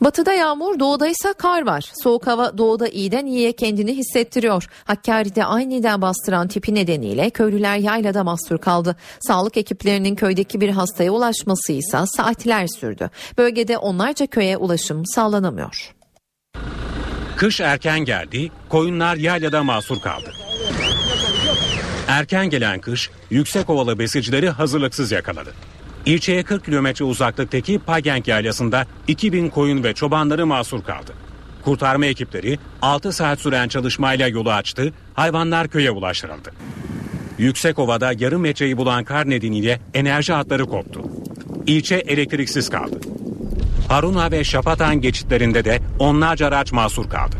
Batıda yağmur, doğuda ise kar var. Soğuk hava doğuda iyiden iyiye kendini hissettiriyor. Hakkari'de aniden bastıran tipi nedeniyle köylüler yaylada mahsur kaldı. Sağlık ekiplerinin köydeki bir hastaya ulaşması ise saatler sürdü. Bölgede onlarca köye ulaşım sağlanamıyor. Kış erken geldi, koyunlar yaylada mahsur kaldı. Erken gelen kış yüksek ovalı besicileri hazırlıksız yakaladı. İlçeye 40 kilometre uzaklıktaki Pagenk yaylasında 2000 koyun ve çobanları mahsur kaldı. Kurtarma ekipleri 6 saat süren çalışmayla yolu açtı, hayvanlar köye ulaştırıldı. Yüksek ovada yarım metreyi bulan kar nedeniyle enerji hatları koptu. İlçe elektriksiz kaldı. Haruna ve Şapatan geçitlerinde de onlarca araç mahsur kaldı.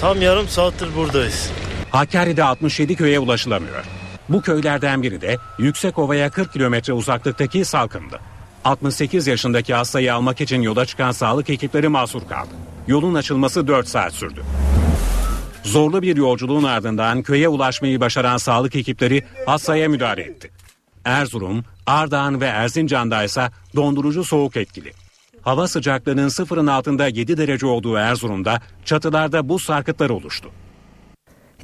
Tam yarım saattir buradayız. Hakkari'de 67 köye ulaşılamıyor. Bu köylerden biri de yüksek ovaya 40 kilometre uzaklıktaki Salkım'dı. 68 yaşındaki hastayı almak için yola çıkan sağlık ekipleri mahsur kaldı. Yolun açılması 4 saat sürdü. Zorlu bir yolculuğun ardından köye ulaşmayı başaran sağlık ekipleri hastaya müdahale etti. Erzurum, Ardahan ve Erzincan'da ise dondurucu soğuk etkili. Hava sıcaklığının sıfırın altında 7 derece olduğu Erzurum'da çatılarda buz sarkıtları oluştu.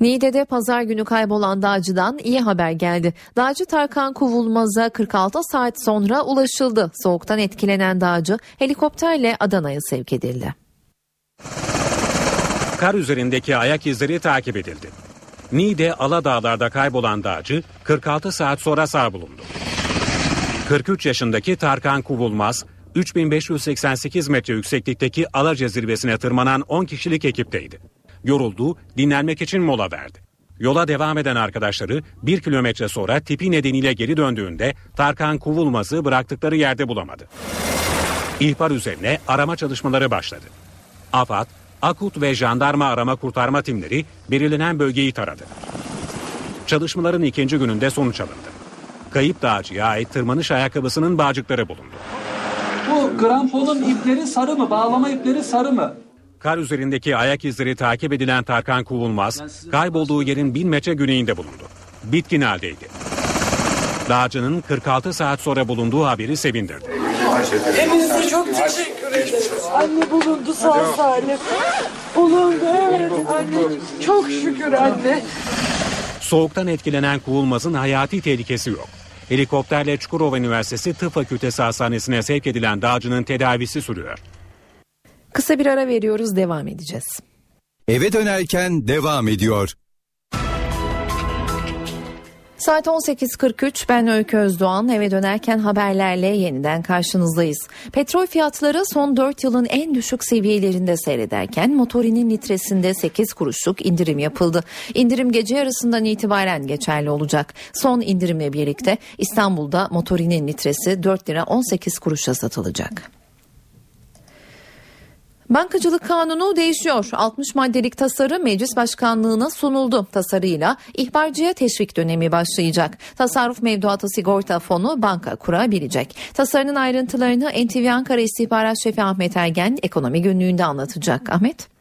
Niğde'de pazar günü kaybolan dağcıdan iyi haber geldi. Dağcı Tarkan Kuvulmaz'a 46 saat sonra ulaşıldı. Soğuktan etkilenen dağcı helikopterle Adana'ya sevk edildi. Kar üzerindeki ayak izleri takip edildi. Niğde Aladağlar'da kaybolan dağcı 46 saat sonra sağ bulundu. 43 yaşındaki Tarkan Kuvulmaz 3588 metre yükseklikteki Alaca zirvesine tırmanan 10 kişilik ekipteydi. Yoruldu, dinlenmek için mola verdi. Yola devam eden arkadaşları bir kilometre sonra tipi nedeniyle geri döndüğünde Tarkan Kuvulmaz'ı bıraktıkları yerde bulamadı. İhbar üzerine arama çalışmaları başladı. AFAD, Akut ve jandarma arama kurtarma timleri belirlenen bölgeyi taradı. Çalışmaların ikinci gününde sonuç alındı. Kayıp dağcıya ait tırmanış ayakkabısının bağcıkları bulundu. Bu gramponun ipleri sarı mı? Bağlama ipleri sarı mı? Kar üzerindeki ayak izleri takip edilen Tarkan Kuvulmaz, kaybolduğu yerin 1000 metre güneyinde bulundu. Bitkin haldeydi. Dağcının 46 saat sonra bulunduğu haberi sevindirdi. Hepinize çok teşekkür ederim. Anne bulundu sağ salim. Bulundu evet anne. Çok şükür anne. Soğuktan etkilenen Kuvulmaz'ın hayati tehlikesi yok. Helikopterle Çukurova Üniversitesi Tıp Fakültesi Hastanesi'ne sevk edilen dağcının tedavisi sürüyor. Kısa bir ara veriyoruz devam edeceğiz. Eve dönerken devam ediyor. Saat 18.43 ben Öykü Özdoğan eve dönerken haberlerle yeniden karşınızdayız. Petrol fiyatları son 4 yılın en düşük seviyelerinde seyrederken motorinin litresinde 8 kuruşluk indirim yapıldı. İndirim gece yarısından itibaren geçerli olacak. Son indirimle birlikte İstanbul'da motorinin litresi 4 lira 18 kuruşa satılacak. Bankacılık kanunu değişiyor. 60 maddelik tasarı meclis başkanlığına sunuldu. Tasarıyla ihbarcıya teşvik dönemi başlayacak. Tasarruf mevduatı sigorta fonu banka kurabilecek. Tasarının ayrıntılarını NTV Ankara İstihbarat Şefi Ahmet Ergen ekonomi günlüğünde anlatacak. Ahmet.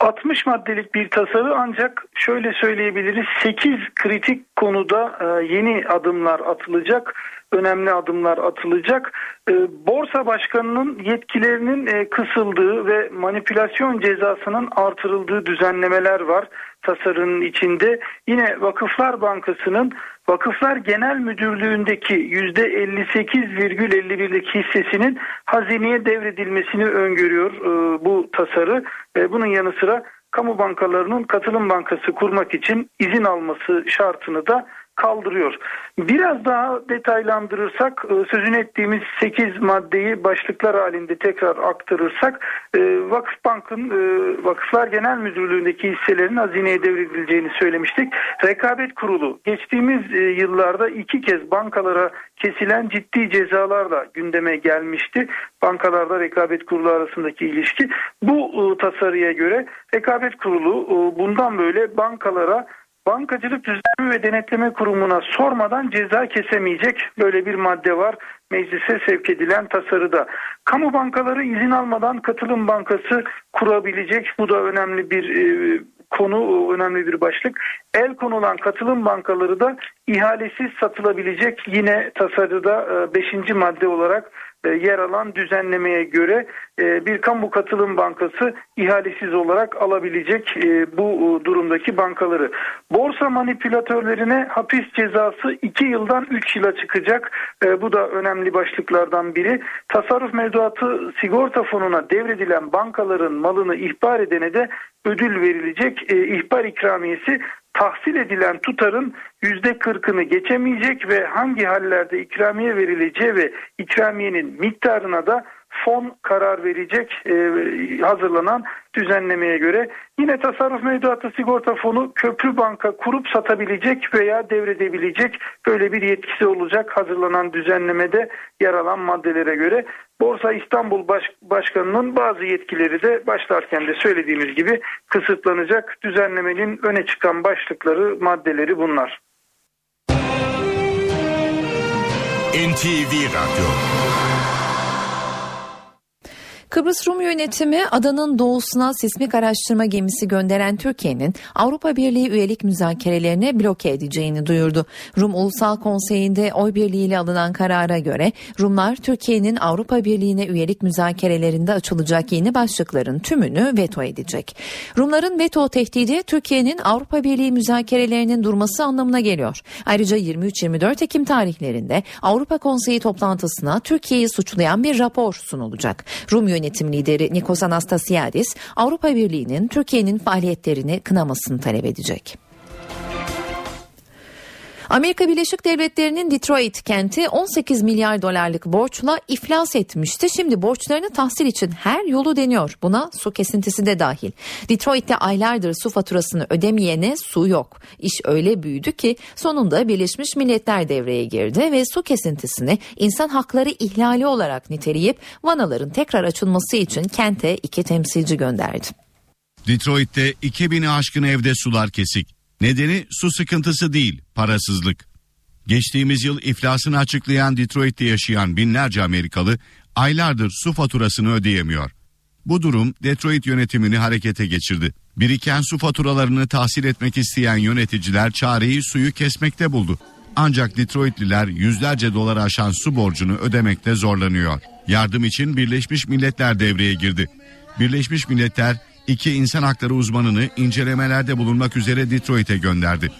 60 maddelik bir tasarı ancak şöyle söyleyebiliriz 8 kritik konuda e, yeni adımlar atılacak önemli adımlar atılacak. E, borsa başkanının yetkilerinin e, kısıldığı ve manipülasyon cezasının artırıldığı düzenlemeler var tasarının içinde. Yine Vakıflar Bankası'nın Vakıflar Genel Müdürlüğü'ndeki %58,51'lik hissesinin hazineye devredilmesini öngörüyor e, bu tasarı. Bunun yanı sıra kamu bankalarının katılım bankası kurmak için izin alması şartını da kaldırıyor. Biraz daha detaylandırırsak e, sözünü ettiğimiz 8 maddeyi başlıklar halinde tekrar aktarırsak e, Vakıfbank'ın e, Vakıflar Genel Müdürlüğü'ndeki hisselerin hazineye devredileceğini söylemiştik. Rekabet Kurulu geçtiğimiz yıllarda iki kez bankalara kesilen ciddi cezalarla gündeme gelmişti. Bankalarda Rekabet Kurulu arasındaki ilişki. Bu tasarıya göre Rekabet Kurulu bundan böyle bankalara Bankacılık Düzenleme ve Denetleme Kurumu'na sormadan ceza kesemeyecek böyle bir madde var meclise sevk edilen tasarıda. Kamu bankaları izin almadan katılım bankası kurabilecek. Bu da önemli bir e, konu, önemli bir başlık. El konulan katılım bankaları da ihalesiz satılabilecek. Yine tasarıda 5. E, madde olarak e, yer alan düzenlemeye göre e, bir kamu katılım bankası ihalesiz olarak alabilecek e, bu durumdaki bankaları. Borsa manipülatörlerine hapis cezası 2 yıldan 3 yıla çıkacak. Bu da önemli başlıklardan biri. Tasarruf mevduatı sigorta fonuna devredilen bankaların malını ihbar edene de ödül verilecek. İhbar ikramiyesi tahsil edilen tutarın yüzde kırkını geçemeyecek ve hangi hallerde ikramiye verileceği ve ikramiyenin miktarına da fon karar verecek e, hazırlanan düzenlemeye göre. Yine tasarruf mevduatı sigorta fonu köprü banka kurup satabilecek veya devredebilecek böyle bir yetkisi olacak hazırlanan düzenlemede yer alan maddelere göre. Borsa İstanbul Baş Başkanı'nın bazı yetkileri de başlarken de söylediğimiz gibi kısıtlanacak. Düzenlemenin öne çıkan başlıkları maddeleri bunlar. NTV Radyo Kıbrıs Rum yönetimi adanın doğusuna sismik araştırma gemisi gönderen Türkiye'nin Avrupa Birliği üyelik müzakerelerine bloke edeceğini duyurdu. Rum Ulusal Konseyi'nde oy birliğiyle alınan karara göre Rumlar Türkiye'nin Avrupa Birliği'ne üyelik müzakerelerinde açılacak yeni başlıkların tümünü veto edecek. Rumların veto tehdidi Türkiye'nin Avrupa Birliği müzakerelerinin durması anlamına geliyor. Ayrıca 23-24 Ekim tarihlerinde Avrupa Konseyi toplantısına Türkiye'yi suçlayan bir rapor sunulacak. Rum yönetim lideri Nikos Anastasiadis Avrupa Birliği'nin Türkiye'nin faaliyetlerini kınamasını talep edecek. Amerika Birleşik Devletleri'nin Detroit kenti 18 milyar dolarlık borçla iflas etmişti. Şimdi borçlarını tahsil için her yolu deniyor. Buna su kesintisi de dahil. Detroit'te aylardır su faturasını ödemeyene su yok. İş öyle büyüdü ki sonunda Birleşmiş Milletler devreye girdi ve su kesintisini insan hakları ihlali olarak niteleyip vanaların tekrar açılması için kente iki temsilci gönderdi. Detroit'te 2000'i aşkın evde sular kesik. Nedeni su sıkıntısı değil, parasızlık. Geçtiğimiz yıl iflasını açıklayan Detroit'te yaşayan binlerce Amerikalı aylardır su faturasını ödeyemiyor. Bu durum Detroit yönetimini harekete geçirdi. Biriken su faturalarını tahsil etmek isteyen yöneticiler çareyi suyu kesmekte buldu. Ancak Detroitliler yüzlerce dolar aşan su borcunu ödemekte zorlanıyor. Yardım için Birleşmiş Milletler devreye girdi. Birleşmiş Milletler iki insan hakları uzmanını incelemelerde bulunmak üzere Detroit'e gönderdi.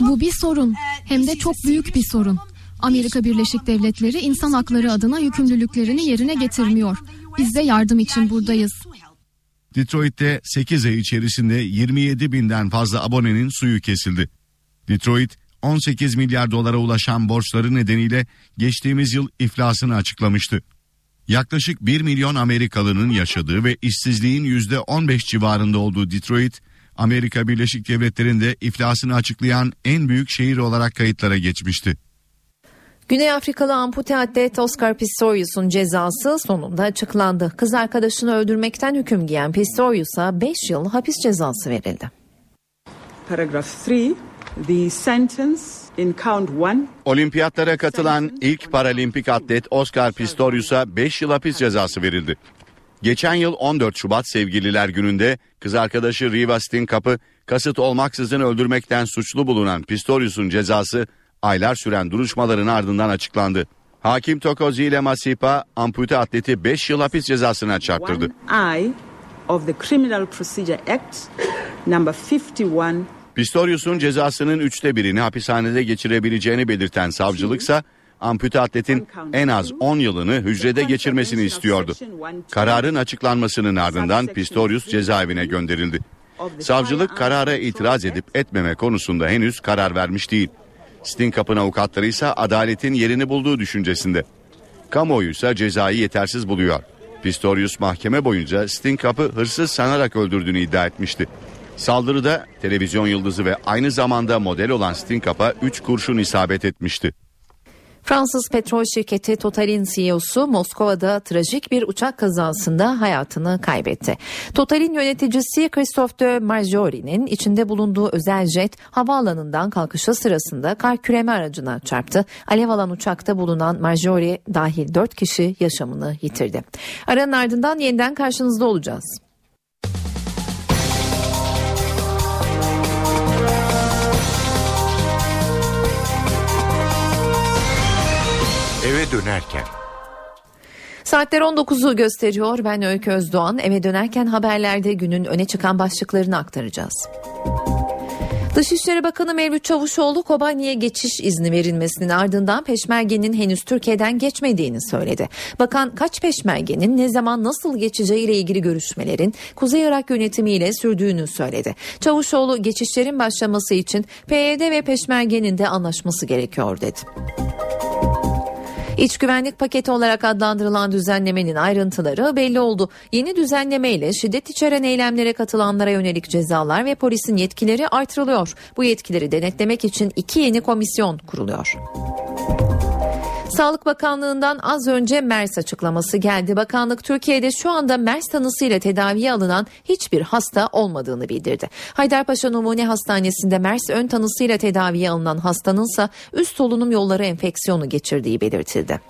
Bu bir sorun hem de çok büyük bir sorun. Amerika Birleşik Devletleri insan hakları adına yükümlülüklerini yerine getirmiyor. Biz de yardım için buradayız. Detroit'te 8 ay içerisinde 27 binden fazla abonenin suyu kesildi. Detroit 18 milyar dolara ulaşan borçları nedeniyle geçtiğimiz yıl iflasını açıklamıştı. Yaklaşık 1 milyon Amerikalının yaşadığı ve işsizliğin %15 civarında olduğu Detroit, Amerika Birleşik Devletleri'nde iflasını açıklayan en büyük şehir olarak kayıtlara geçmişti. Güney Afrikalı ampute atlet Oscar Pistorius'un cezası sonunda açıklandı. Kız arkadaşını öldürmekten hüküm giyen Pistorius'a 5 yıl hapis cezası verildi. Paragraph 3. The sentence in count 1 Olimpiyatlara katılan ilk paralimpik atlet Oscar Pistorius'a 5 yıl hapis cezası verildi. Geçen yıl 14 Şubat Sevgililer Günü'nde kız arkadaşı Riva Stinkap'ı kasıt olmaksızın öldürmekten suçlu bulunan Pistorius'un cezası aylar süren duruşmaların ardından açıklandı. Hakim Tokozi ile Masipa ampute atleti 5 yıl hapis cezasına çarptırdı. I of the Criminal Procedure Act number 51 Pistorius'un cezasının üçte birini hapishanede geçirebileceğini belirten savcılıksa ampute atletin en az 10 yılını hücrede geçirmesini istiyordu. Kararın açıklanmasının ardından Pistorius cezaevine gönderildi. Savcılık karara itiraz edip etmeme konusunda henüz karar vermiş değil. Stinkap'ın avukatları ise adaletin yerini bulduğu düşüncesinde. Kamuoyu ise cezayı yetersiz buluyor. Pistorius mahkeme boyunca Stinkap'ı hırsız sanarak öldürdüğünü iddia etmişti. Saldırıda televizyon yıldızı ve aynı zamanda model olan Stinkap'a 3 kurşun isabet etmişti. Fransız petrol şirketi Total'in CEO'su Moskova'da trajik bir uçak kazasında hayatını kaybetti. Total'in yöneticisi Christophe de Marjorie'nin içinde bulunduğu özel jet havaalanından kalkışı sırasında kar küreme aracına çarptı. Alev alan uçakta bulunan Marjorie dahil 4 kişi yaşamını yitirdi. Aranın ardından yeniden karşınızda olacağız. Dönerken. Saatler 19'u gösteriyor. Ben Öykü Özdoğan. Eve dönerken haberlerde günün öne çıkan başlıklarını aktaracağız. Dışişleri Bakanı Mevlüt Çavuşoğlu Kobani'ye geçiş izni verilmesinin ardından peşmergenin henüz Türkiye'den geçmediğini söyledi. Bakan kaç peşmergenin ne zaman nasıl geçeceği ile ilgili görüşmelerin Kuzey Irak yönetimiyle sürdüğünü söyledi. Çavuşoğlu geçişlerin başlaması için PYD ve peşmergenin de anlaşması gerekiyor dedi. İç güvenlik paketi olarak adlandırılan düzenlemenin ayrıntıları belli oldu. Yeni düzenleme ile şiddet içeren eylemlere katılanlara yönelik cezalar ve polisin yetkileri artırılıyor. Bu yetkileri denetlemek için iki yeni komisyon kuruluyor. Sağlık Bakanlığı'ndan az önce MERS açıklaması geldi. Bakanlık Türkiye'de şu anda MERS tanısıyla tedaviye alınan hiçbir hasta olmadığını bildirdi. Haydarpaşa Numune Hastanesi'nde MERS ön tanısıyla tedaviye alınan hastanınsa üst solunum yolları enfeksiyonu geçirdiği belirtildi.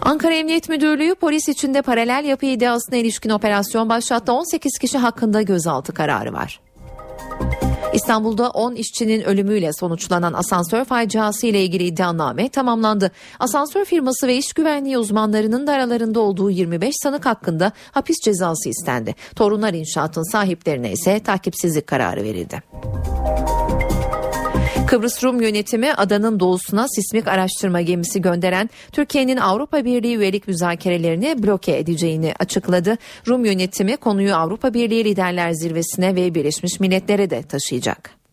Ankara Emniyet Müdürlüğü polis içinde paralel yapı iddiasına ilişkin operasyon başlattı. 18 kişi hakkında gözaltı kararı var. İstanbul'da 10 işçinin ölümüyle sonuçlanan asansör faciası ile ilgili iddianame tamamlandı. Asansör firması ve iş güvenliği uzmanlarının da aralarında olduğu 25 sanık hakkında hapis cezası istendi. Torunlar İnşaat'ın sahiplerine ise takipsizlik kararı verildi. Kıbrıs Rum yönetimi adanın doğusuna sismik araştırma gemisi gönderen Türkiye'nin Avrupa Birliği üyelik müzakerelerini bloke edeceğini açıkladı. Rum yönetimi konuyu Avrupa Birliği Liderler Zirvesi'ne ve Birleşmiş Milletler'e de taşıyacak.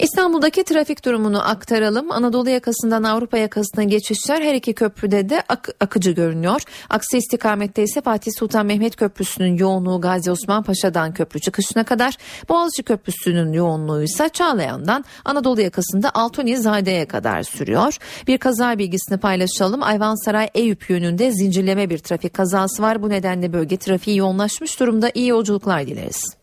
İstanbul'daki trafik durumunu aktaralım. Anadolu yakasından Avrupa yakasına geçişler her iki köprüde de ak- akıcı görünüyor. Aksi istikamette ise Fatih Sultan Mehmet Köprüsü'nün yoğunluğu Gazi Osman Paşa'dan köprü çıkışına kadar, Boğaziçi Köprüsü'nün yoğunluğu ise Çağlayan'dan Anadolu yakasında Altunizade'ye kadar sürüyor. Bir kaza bilgisini paylaşalım. Ayvansaray Eyüp yönünde zincirleme bir trafik kazası var. Bu nedenle bölge trafiği yoğunlaşmış durumda. İyi yolculuklar dileriz.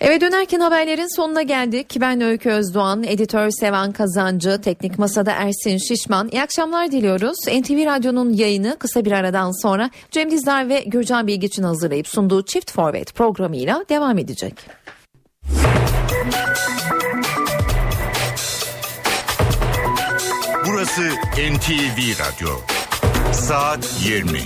Eve dönerken haberlerin sonuna geldik. Ben Öykü Özdoğan, editör Sevan Kazancı, teknik masada Ersin Şişman. İyi akşamlar diliyoruz. NTV Radyo'nun yayını kısa bir aradan sonra Cem Dizdar ve Gürcan Bilgiç'in hazırlayıp sunduğu Çift Forvet programıyla devam edecek. Burası NTV Radyo. Saat 20.